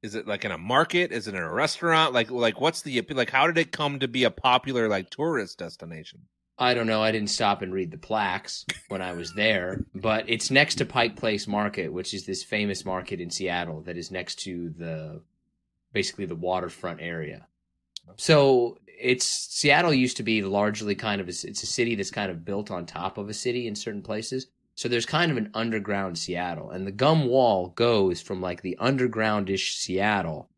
is it like in a market? Is it in a restaurant? Like, like what's the like? How did it come to be a popular like tourist destination? I don't know. I didn't stop and read the plaques when I was there, but it's next to Pike Place Market, which is this famous market in Seattle that is next to the basically the waterfront area. So it's Seattle used to be largely kind of a, it's a city that's kind of built on top of a city in certain places. So there's kind of an underground Seattle, and the gum wall goes from like the undergroundish Seattle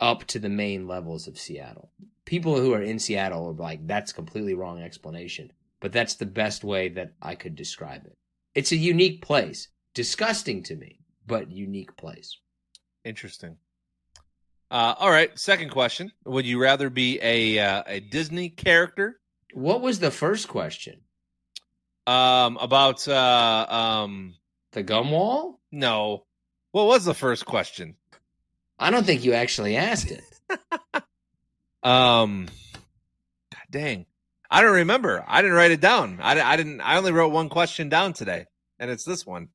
up to the main levels of Seattle. People who are in Seattle are like, that's completely wrong explanation, but that's the best way that I could describe it. It's a unique place, disgusting to me, but unique place. Interesting. Uh, all right. Second question: Would you rather be a uh, a Disney character? What was the first question? Um, about uh, um, The gum wall? no. What was the first question? I don't think you actually asked it. Um, God dang, I don't remember. I didn't write it down. I, I didn't. I only wrote one question down today, and it's this one.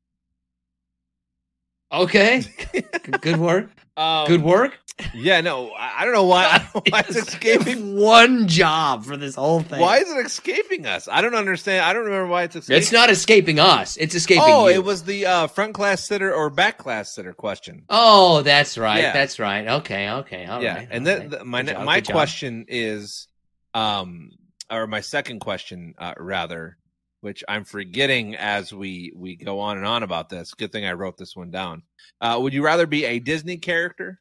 Okay. Good work. Um, Good work. Yeah, no, I, I don't know why. I don't know why it's escaping. One job for this whole thing. Why is it escaping us? I don't understand. I don't remember why it's escaping. It's not escaping us. It's escaping Oh, you. it was the uh, front class sitter or back class sitter question. Oh, that's right. Yeah. that's right. Okay, okay, all right. yeah, and all then right. the, my job, my good job. question is, um, or my second question, uh, rather, which I'm forgetting as we we go on and on about this. Good thing I wrote this one down. Uh, would you rather be a Disney character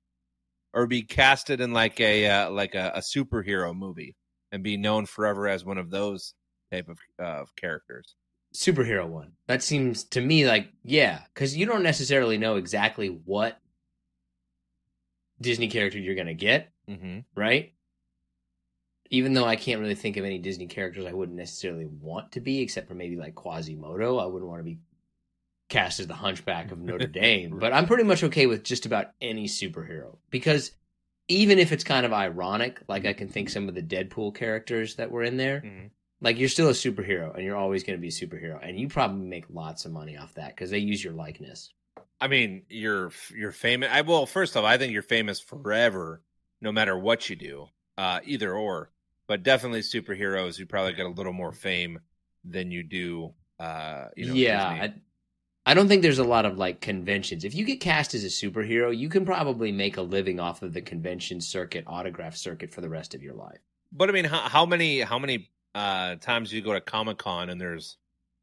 or be casted in like a uh, like a, a superhero movie and be known forever as one of those type of uh, characters? superhero one. That seems to me like yeah, because you don't necessarily know exactly what Disney character you're gonna get, Mm-hmm. right? Even though I can't really think of any Disney characters I wouldn't necessarily want to be, except for maybe like Quasimodo. I wouldn't want to be cast as the Hunchback of Notre Dame, but I'm pretty much okay with just about any superhero because even if it's kind of ironic, like I can think some of the Deadpool characters that were in there, Mhm. like you're still a superhero and you're always going to be a superhero and you probably make lots of money off that because they use your likeness I mean, you're you're famous. I well, first off, I think you're famous forever, no matter what you do, uh, either or. But definitely superheroes, you probably get a little more fame than you do. Uh, you know, yeah I, I don't think there's a lot of like conventions if you get cast as a superhero you can probably make a living off of the convention circuit autograph circuit for the rest of your life But I mean, how, how many how many uh, times do you go to Comic Con and there's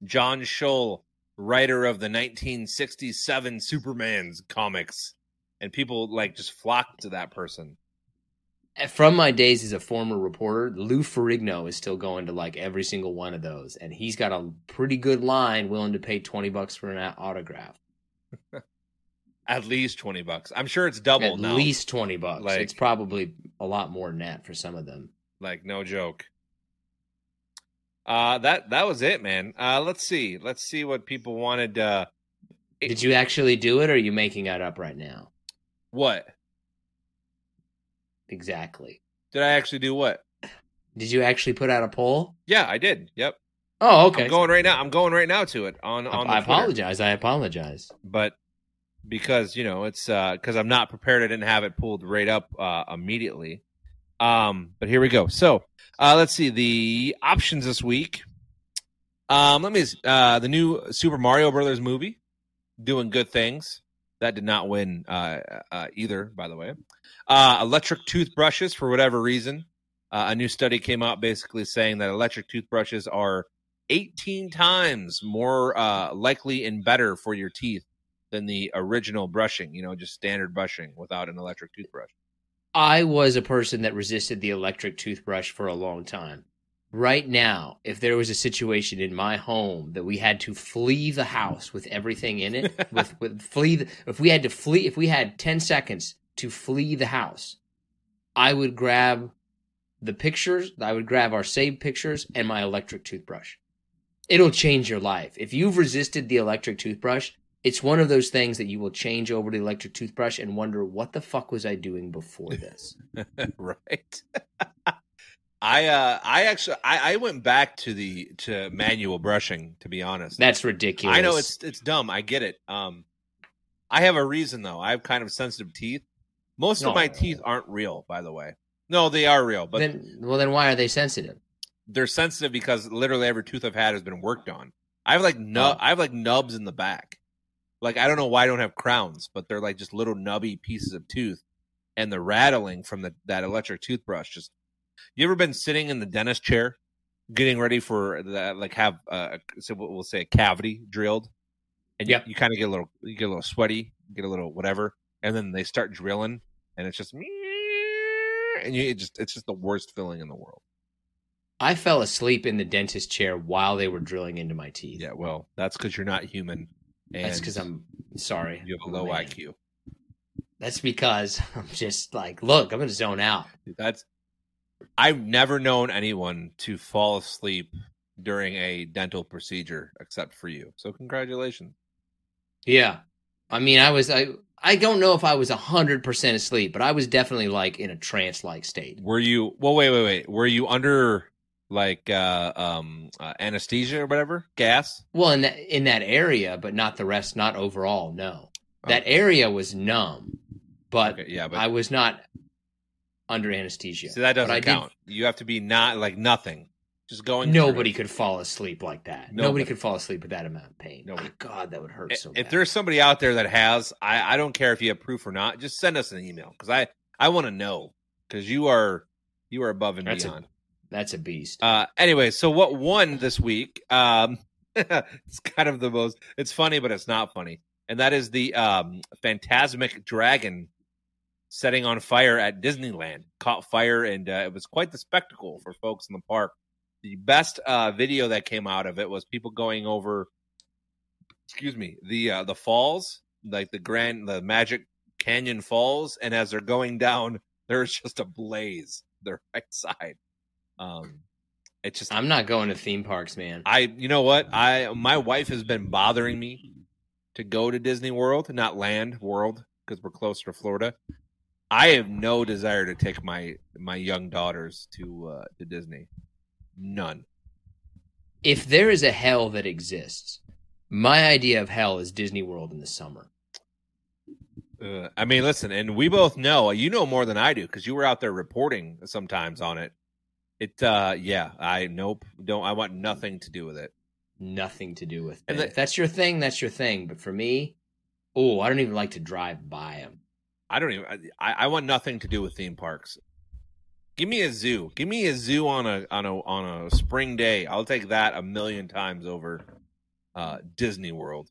John Scholl, writer of the 1967 Superman's comics, and people like just flock to that person. From my days as a former reporter lou ferrigno is still going to like every single one of those and he's got a pretty good line willing to pay 20 bucks for an autograph At least twenty bucks. I'm sure it's double at now. least 20 bucks Like- it's probably a lot more than that for some of them like no joke. Uh that that was it, man. Uh let's see. Let's see what people wanted uh Did you actually do it, or are you making that up right now? what? Exactly. Did I actually do what? Did you actually put out a poll? Yeah, I did. Yep. Oh, okay. I'm going right now. I'm going right now to it on on the I apologize. I apologize. But because, you know, it's uh cuz I'm not prepared I didn't have it pulled right up uh immediately. Um, but here we go. So uh, let's see the options this week. Um, let me uh, the new Super Mario Brothers movie, doing good things. That did not win uh, uh, either, by the way. Uh, electric toothbrushes, for whatever reason, uh, a new study came out basically saying that electric toothbrushes are 18 times more uh, likely and better for your teeth than the original brushing. You know, just standard brushing without an electric toothbrush. I was a person that resisted the electric toothbrush for a long time. Right now, if there was a situation in my home that we had to flee the house with everything in it, with with flee, the, if we had to flee, if we had ten seconds to flee the house, I would grab the pictures. I would grab our saved pictures and my electric toothbrush. It'll change your life. If you've resisted the electric toothbrush, it's one of those things that you will change over to the electric toothbrush and wonder what the fuck was I doing before this. right. I uh I actually I, I went back to the to manual brushing to be honest. That's ridiculous. I know it's it's dumb. I get it. Um I have a reason though. I have kind of sensitive teeth. Most of my teeth aren't real, by the way. No, they are real, but then well then why are they sensitive? they're sensitive because literally every tooth I've had has been worked on. I have like nu- Oh. I have like nubs in the back. Like I don't know why I don't have crowns, but they're like just little nubby pieces of tooth, and the rattling from the that electric toothbrush just. You ever been sitting in the dentist chair, getting ready for the, like have uh, so we'll say a cavity drilled, and you, Yep. you kind of get a little you get a little sweaty, get a little whatever, and then they start drilling, and it's just me, and you it just it's just the worst feeling in the world. I fell asleep in the dentist chair while they were drilling into my teeth. Yeah, well, that's because you're not human. And That's because I'm sorry. you have a I'm low man. IQ. That's because I'm just like, look, I'm gonna zone out. That's I've never known anyone to fall asleep during a dental procedure except for you. So congratulations. Yeah. I mean, I was I I don't know if I was hundred percent asleep, but I was definitely like in a trance like state. Were you? Well, wait, wait, wait. Were you under like uh, um, uh, anesthesia or whatever? Gas? Well, in that in that area, but not the rest. Not overall. No, that area was numb, but Okay, yeah, but I was not under anesthesia. so that doesn't did- count. You have to be not like nothing, just going. Nobody could fall asleep like that. Nobody. Nobody, could fall asleep with that amount of pain. Nobody. Oh, God, that would hurt so much. if there's somebody out there that has, I, I don't care if you have proof or not. Just send us an email because I I want to know because you are you are above and That's a- beyond. That's a beast. Uh, anyway, so what won this week? Um, it's kind of the most. It's funny, but it's not funny, and that is the um, Fantasmic dragon setting on fire at Disneyland. Caught fire, and uh, it was quite the spectacle for folks in the park. The best uh, video that came out of it was people going over. Excuse me, the uh, the falls, like the Grand, the Magic Canyon Falls, and as they're going down, there's just a blaze the right side. Um, it's just I'm not going to theme parks, man. I you know what I my wife has been bothering me to go to Disney World, not Land World, because we're closer to Florida. I have no desire to take my my young daughters to uh, to Disney. None. If there is a hell that exists, my idea of hell is Disney World in the summer. Uh, I mean, listen, and we both know you know more than I do because you were out there reporting sometimes on it. It, uh, yeah, I nope, don't. I want nothing to do with it. Nothing to do with it. the- if that's your thing, that's your thing. But for me, oh, I don't even like to drive by them. I don't even. I, I want nothing to do with theme parks. Give me a zoo. Give me a zoo on a on a on a spring day. I'll take that a million times over uh, Disney World.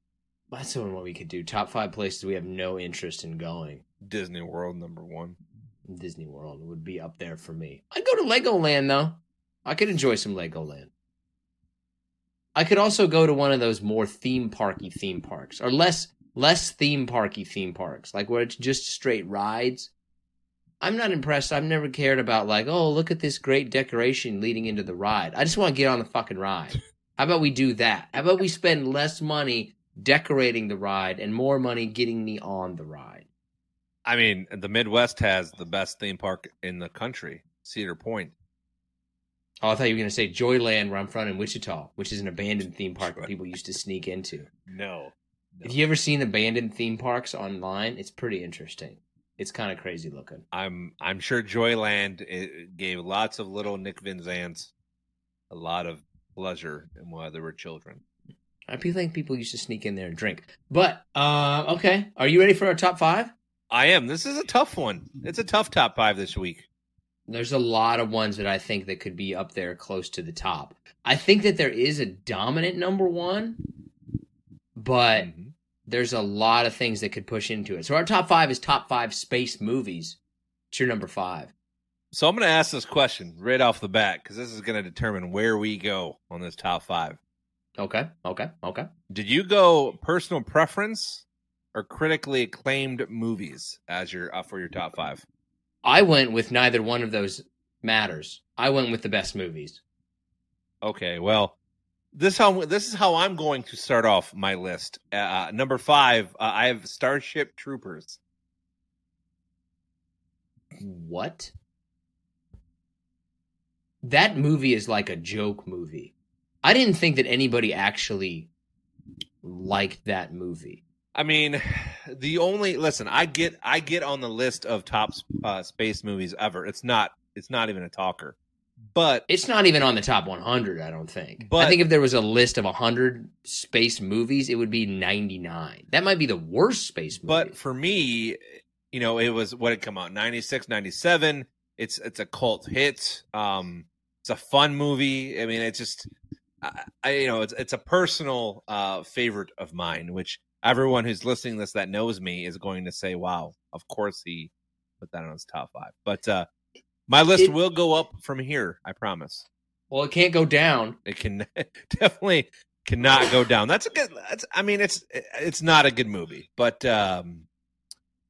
That's the one what we could do. Top five places we have no interest in going. Disney World number one. Disney World would be up there for me. I'd go to Legoland though. I could enjoy some Legoland. I could also go to one of those more theme parky theme parks, or less less theme parky theme parks, like where it's just straight rides. I'm not impressed. I've never cared about like, oh, look at this great decoration leading into the ride. I just want to get on the fucking ride. How about we do that? How about we spend less money decorating the ride and more money getting me on the ride? I mean, the Midwest has the best theme park in the country, Cedar Point. Oh, I thought you were going to say Joyland, where I'm from in Wichita, which is an abandoned theme park that people used to sneak into. No, Have you ever seen abandoned theme parks online? It's pretty interesting. It's kind of crazy looking. I'm I'm sure Joyland gave lots of little Nick Van a lot of pleasure while they were children. I feel like people used to sneak in there and drink. But uh, okay, are you ready for our top five? I am. This is a tough one. It's a tough top five this week. There's a lot of ones that I think that could be up there close to the top. I think that there is a dominant number one, but Mhm. there's a lot of things that could push into it. So our top five is top five space movies. It's your number five. So I'm going to ask this question right off the bat because this is going to determine where we go on this top five. Okay, okay, okay. Did you go personal preference or critically acclaimed movies as your uh, for your top five? I went with neither one of those matters. I went with the best movies. Okay, well, this how this is how I'm going to start off my list. Uh, number five, uh, I have Starship Troopers. What? That movie is like a joke movie. I didn't think that anybody actually liked that movie. I mean, the only listen, I get I get on the list of top uh, space movies ever. It's not it's not even a talker, but It's not even on the top 100, I don't think. But- I think if there was a list of 100 space movies, it would be 99. That might be the worst space movie. but for me, you know, it was what had come out 96, 97. It's it's a cult hit. Um, it's a fun movie. I mean, it's just I, I you know, it's it's a personal uh favorite of mine, which everyone who's listening to this that knows me is going to say, "Wow, of course he put that on his top five. But uh my list It- will go up from here. I promise. well, it can't go down. It can definitely cannot go down. That's a good. That's. I mean, it's it's not a good movie, but um,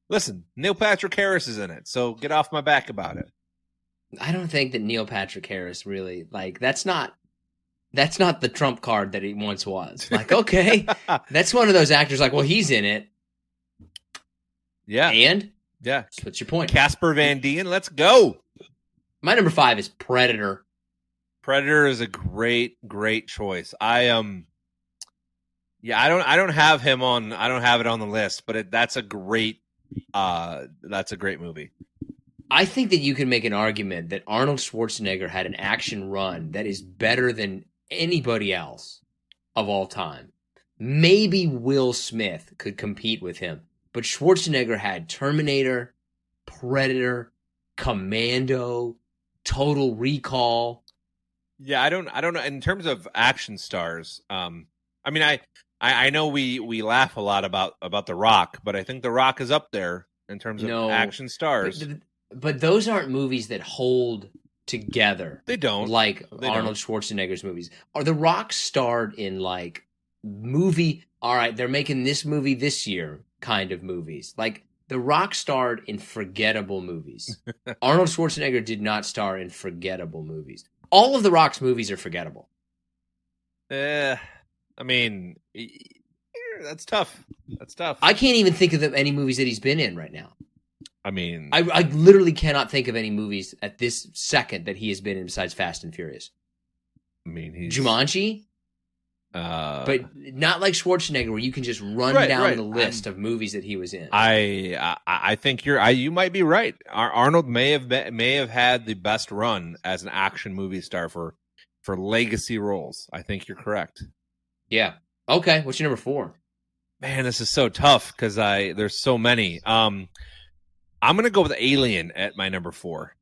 listen, Neil Patrick Harris is in it, so get off my back about it. I don't think that Neil Patrick Harris really like that's not that's not the trump card that he once was. Like, okay, that's one of those actors like, well, he's in it. yeah, And yeah. what's your point? Casper Van Dien, let's go. My number five is Predator. Predator is a great, great choice. I um, yeah, I don't, I don't have him on, I don't have it on the list, but it, that's a great, uh, that's a great movie. I think that you can make an argument that Arnold Schwarzenegger had an action run that is better than anybody else of all time. Maybe Will Smith could compete with him, but Schwarzenegger had Terminator, Predator, Commando, Total Recall. Yeah, I don't I don't know in terms of action stars. Um I mean I I, I know we we laugh a lot about about The Rock, but I think The Rock is up there in terms of No. action stars. But, but those aren't movies that hold together. They don't. like They Arnold Schwarzenegger's movies. Are The Rock starred in like movie? All right, they're making this movie this year kind of movies. Like The Rock starred in forgettable movies. Arnold Schwarzenegger did not star in forgettable movies. All of The Rock's movies are forgettable. Eh, I mean y- that's tough. That's tough. I can't even think of any movies that he's been in right now. I mean I, I literally cannot think of any movies at this second that he has been in besides Fast and Furious. I mean he's Jumanji, uh but not like Schwarzenegger, where you can just run Right, down right. the list of movies that he was in. I I I think you're I you might be right. Ar- Arnold may have been, may have had the best run as an action movie star for for legacy roles. I think you're correct. yeah. Okay. What's your number four? Man, this is so tough because I there's so many. Um, I'm gonna go with Alien at my number four.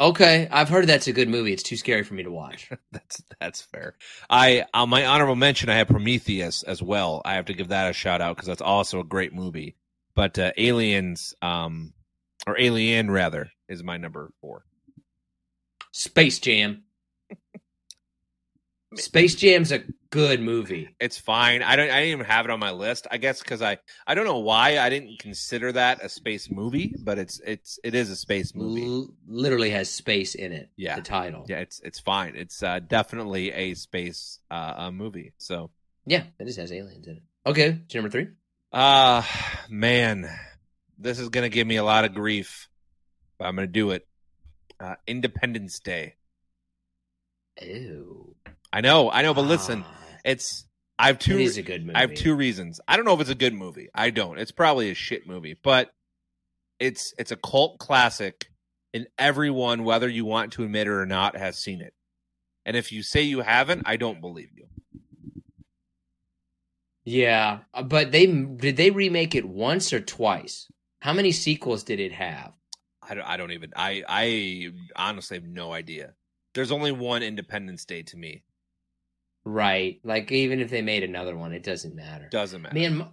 Okay. I've heard that's a good movie. It's too scary for me to watch. That's that's fair. I on my honorable mention, I have Prometheus as well. I have to give that a shout out because that's also a great movie. But uh, Aliens, um, or Alien rather, is my number four. Space Jam. Space Jam's a good movie. It's fine. I don't. I didn't even have it on my list. I guess because I I don't know why I didn't consider that a space movie, but it's it's it is a space movie. L- literally has space in it. Yeah. The title. Yeah, it's it's fine. It's uh, definitely a space uh, uh, movie. So, Yeah. It just has aliens in it. Okay. Number three? uh man, this is gonna give me a lot of grief, but I'm gonna do it. Uh, Independence Day. Ew. I know, I know, but listen, Ah, it's I have two. it is a good movie. I have two reasons. I don't know if it's a good movie. I don't. It's probably a shit movie, but it's it's a cult classic, and everyone, whether you want to admit it or not, has seen it. And if you say you haven't, I don't believe you. Yeah, uh, but they did they remake it once or twice? How many sequels did it have? I don't, I don't even. I I honestly have no idea. There's only one Independence Day to me. Right. Like even if they made another one, it doesn't matter. Doesn't matter. Man, my,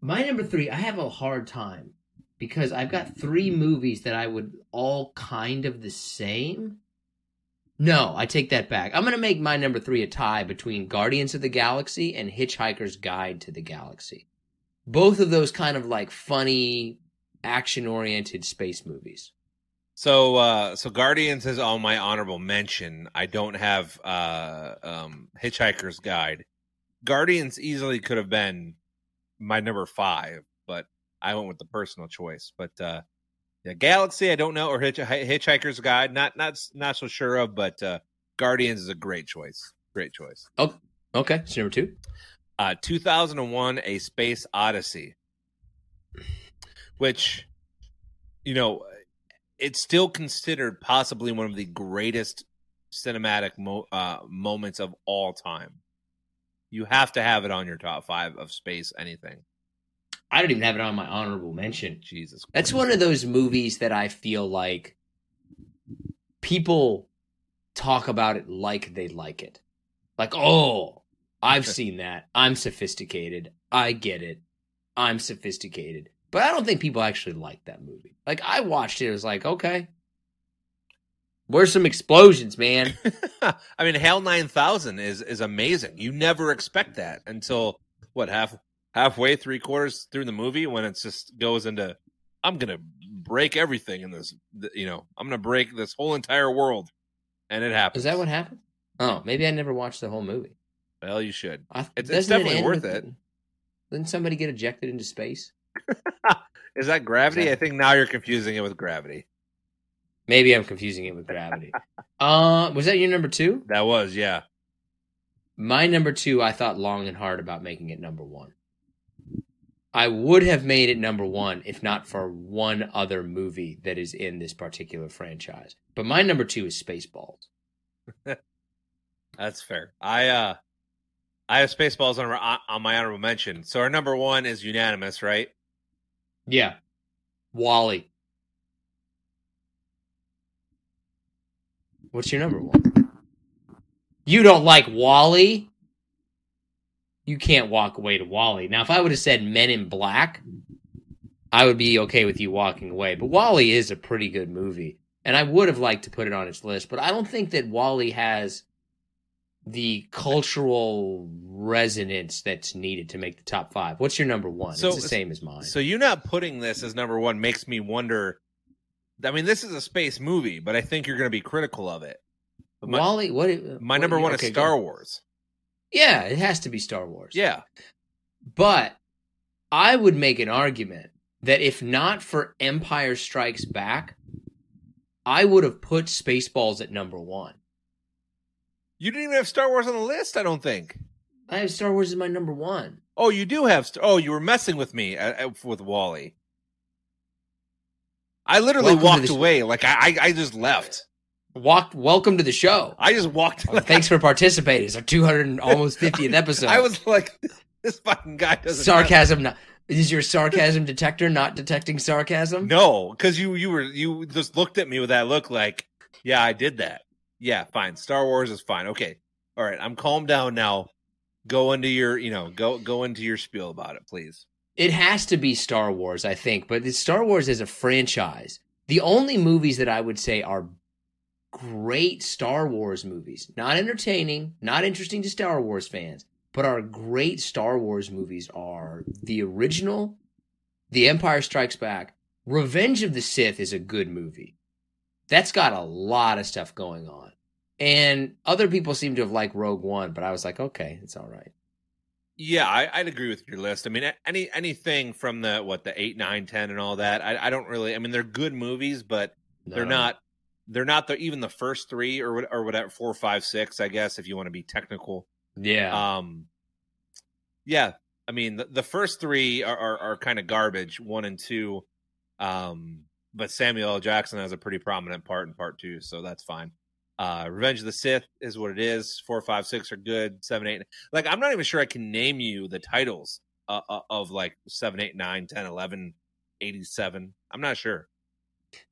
my number 3, I have a hard time because I've got 3 movies that I would all kind of the same. No, I take that back. I'm going to make my number 3 a tie between Guardians of the Galaxy and Hitchhiker's Guide to the Galaxy. Both of those kind of like funny action-oriented space movies. So uh so Guardians is on my honorable mention. I don't have uh um Hitchhiker's Guide. Guardians easily could have been my number 5, but I went with the personal choice. But uh yeah, Galaxy I don't know or Hitch- Hitchhiker's Guide not not not so sure of, but uh Guardians is a great choice. Great choice. Oh, okay. So number 2. Uh 2001 A Space Odyssey. Which you know, it's still considered possibly one of the greatest cinematic mo- uh, moments of all time. You have to have it on your top five of space anything. I don't even have it on my honorable mention. Jesus, Christ. That's one of those movies that I feel like people talk about it like they like it. Like, oh, I've seen that. I'm sophisticated. I get it. I'm sophisticated. But I don't think people actually like that movie. Like, I watched it. It was like, okay. Where's some explosions, man? I mean, HAL Nine Thousand is is amazing. You never expect that until what half halfway, three quarters through the movie when it just goes into I'm gonna break everything in this. You know, I'm gonna break this whole entire world, and it happens. Is that what happened? Oh, maybe I never watched the whole movie. Well, you should. I, It's- it's doesn't it definitely worth with- it. Didn't somebody get ejected into space? Is that gravity? That- I think now you're confusing it with gravity. Maybe I'm confusing it with gravity. uh, was that your number two? That was, yeah. My number two, I thought long and hard about making it number one. I would have made it number one if not for one other movie that is in this particular franchise. But my number two is Spaceballs. That's fair. I uh I have Spaceballs on on my honorable mention. So our number one is unanimous, right? Yeah. WALL-E. What's your number one? You don't like WALL-E? You can't walk away to WALL-E. Now, if I would have said Men in Black, I would be okay with you walking away. But WALL-E is a pretty good movie. And I would have liked to put it on its list, but I don't think that WALL-E has the cultural resonance that's needed to make the top five. What's your number one? So- it's the same as mine. So you not putting this as number one makes me wonder. I mean, this is a space movie, but I think you're going to be critical of it. But my, WALL-E, what? my what- number one okay, is. Star Wars. Yeah, it has to be Star Wars. Yeah, But I would make an argument that if not for Empire Strikes Back, I would have put Spaceballs at number one. You didn't even have Star Wars on the list. I don't think. I have Star Wars as my number one. Oh, you do have. St- oh, you were messing with me uh, uh, with WALL-E. I literally Welcome walked away. Like I, I, I just left. Walked. welcome to the show. I just walked. Oh, Thanks for participating. It's our 200 and almost 50th episode. I was like, this fucking guy doesn't. sarcasm. Not, is your sarcasm detector not detecting sarcasm? No, because you you were you just looked at me with that look like, yeah, I did that. Yeah, fine. Star Wars is fine. Okay, all right. I'm calmed down now. Go into your you know go go into your spiel about it, please. It has to be Star Wars, I think. But Star Wars as a franchise, the only movies that I would say are great Star Wars movies, not entertaining, not interesting to Star Wars fans, but are great Star Wars movies are the original, The Empire Strikes Back, Revenge of the Sith is a good movie. That's got a lot of stuff going on. And other people seem to have liked Rogue One, but I was like, okay, it's all right. Yeah, I, I'd agree with your list. I mean, any anything from the what the eight, nine, ten, and all that. I, I don't really. I mean, they're good movies, but they're not. They're not the even the first three or what- or whatever four, five, six. I guess if you want to be technical. Yeah. Um, yeah, I mean the, the first three are are, are kind of garbage. One and two, Um, but Samuel L. Jackson has a pretty prominent part in part two, so that's fine. Uh, Revenge of the Sith is what it is. Four, five, six are good. Seven, eight, like I'm not even sure I can name you the titles uh, uh, of like seven, eight, nine, ten, eleven, eighty-seven. I'm not sure.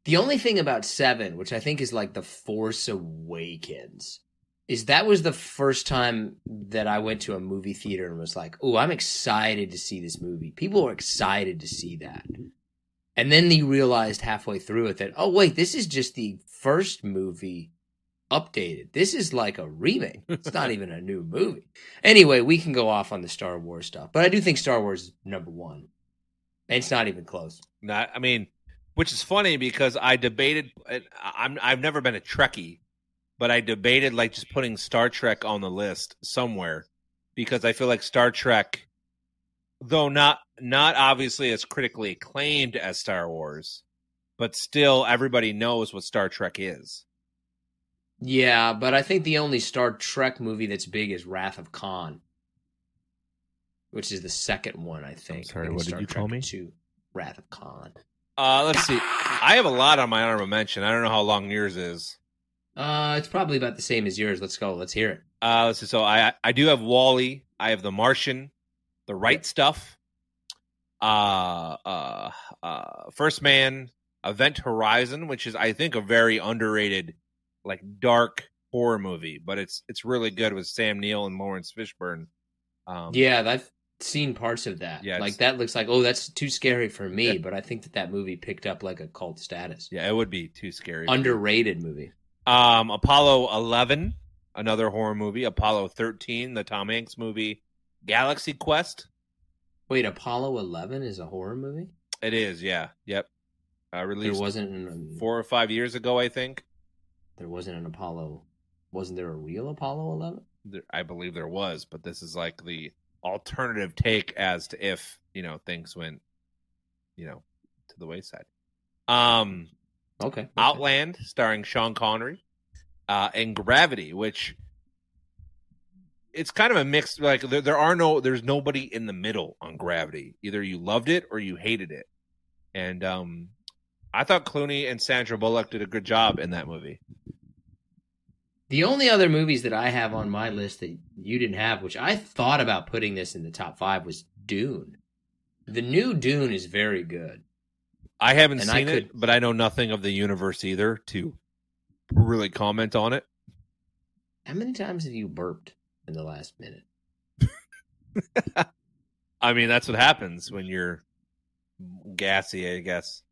The only thing about Seven, which I think is like the Force Awakens, is that was the first time that I went to a movie theater and was like, "Oh, I'm excited to see this movie." People were excited to see that, and then you realized halfway through it that, oh wait, this is just the first movie updated. This is like a remake. It's not even a new movie. Anyway, we can go off on the Star Wars stuff, but I do think Star Wars is number one. And it's not even close. Not, I mean, which is funny because I debated. I'm I've never been a Trekkie, but I debated like just putting Star Trek on the list somewhere because I feel like Star Trek, though not not obviously as critically acclaimed as Star Wars, but still everybody knows what Star Trek is. Yeah, but I think the only Star Trek movie that's big is Wrath of Khan, which is the second one. I think. sorry, I think what it's did you Trek call me? Two, Wrath of Khan. Uh, let's see. I have a lot on my honorable mention. I don't know how long yours is. Uh, it's probably about the same as yours. Let's go. Let's hear it. Uh, let's see. So I I do have WALL-E. I have The Martian, The Right Stuff, uh, uh, uh, First Man, Event Horizon, which is I think a very underrated, like dark horror movie, but it's it's really good with Sam Neill and Laurence Fishburne. Um, yeah, I've seen parts of that. Yeah, like that looks like oh, that's too scary for me. Yeah. But I think that that movie picked up like a cult status. yeah, it would be too scary. Underrated movie. Um, Apollo 11, another horror movie. Apollo 13, the Tom Hanks movie. Galaxy Quest. Wait, Apollo Eleven is a horror movie. It is, yeah, yep. Uh, There released wasn't an, four or five years ago, I think. There wasn't an Apollo. Wasn't there a real Apollo Eleven? There, I believe there was, but this is like the alternative take as to if you know things went, you know, to the wayside. Um, Okay. okay. Outland, starring Sean Connery, uh, and Gravity, which it's kind of a mix. Like there, there are no, there's nobody in the middle on Gravity. Either you loved it or you hated it, and um, I thought Clooney and Sandra Bullock did a good job in that movie. The only other movies that I have on my list that you didn't have, which I thought about putting this in the top five, was Dune. The new Dune is very good. I haven't And I seen it, but I know nothing of the universe either to really comment on it. How many times have you burped in the last minute? I mean, that's what happens when you're gassy, I guess.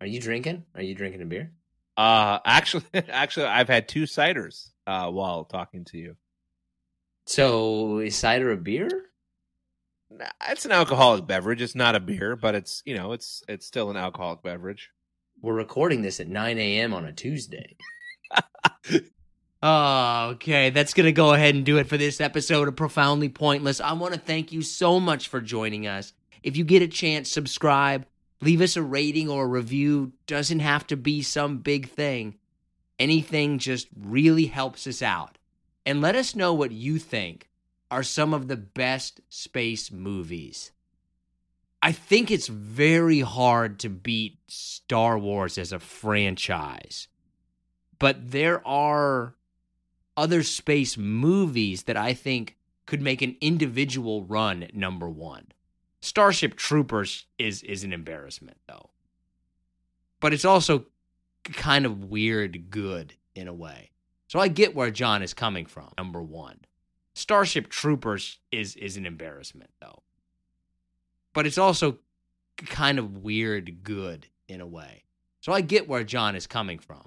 Are you drinking? Are you drinking a beer? Uh actually actually I've had two ciders uh while talking to you. So is cider a beer? Nah, It's an alcoholic beverage. It's not a beer, but it's, you know, it's it's still an alcoholic beverage. We're recording this at 9 a.m. on a Tuesday. Oh, okay. That's going to go ahead and do it for this episode of Profoundly Pointless. I want to thank you so much for joining us. If you get a chance, subscribe, leave us a rating or a review. Doesn't have to be some big thing. Anything just really helps us out. And let us know what you think are some of the best space movies. I think it's very hard to beat Star Wars as a franchise. But there are other space movies that I think could make an individual run number 1. Starship Troopers is is an embarrassment though. But it's also kind of weird good in a way. So I get where John is coming from. Number 1. Starship Troopers is is an embarrassment though but it's also kind of weird good in a way. So I get where John is coming from.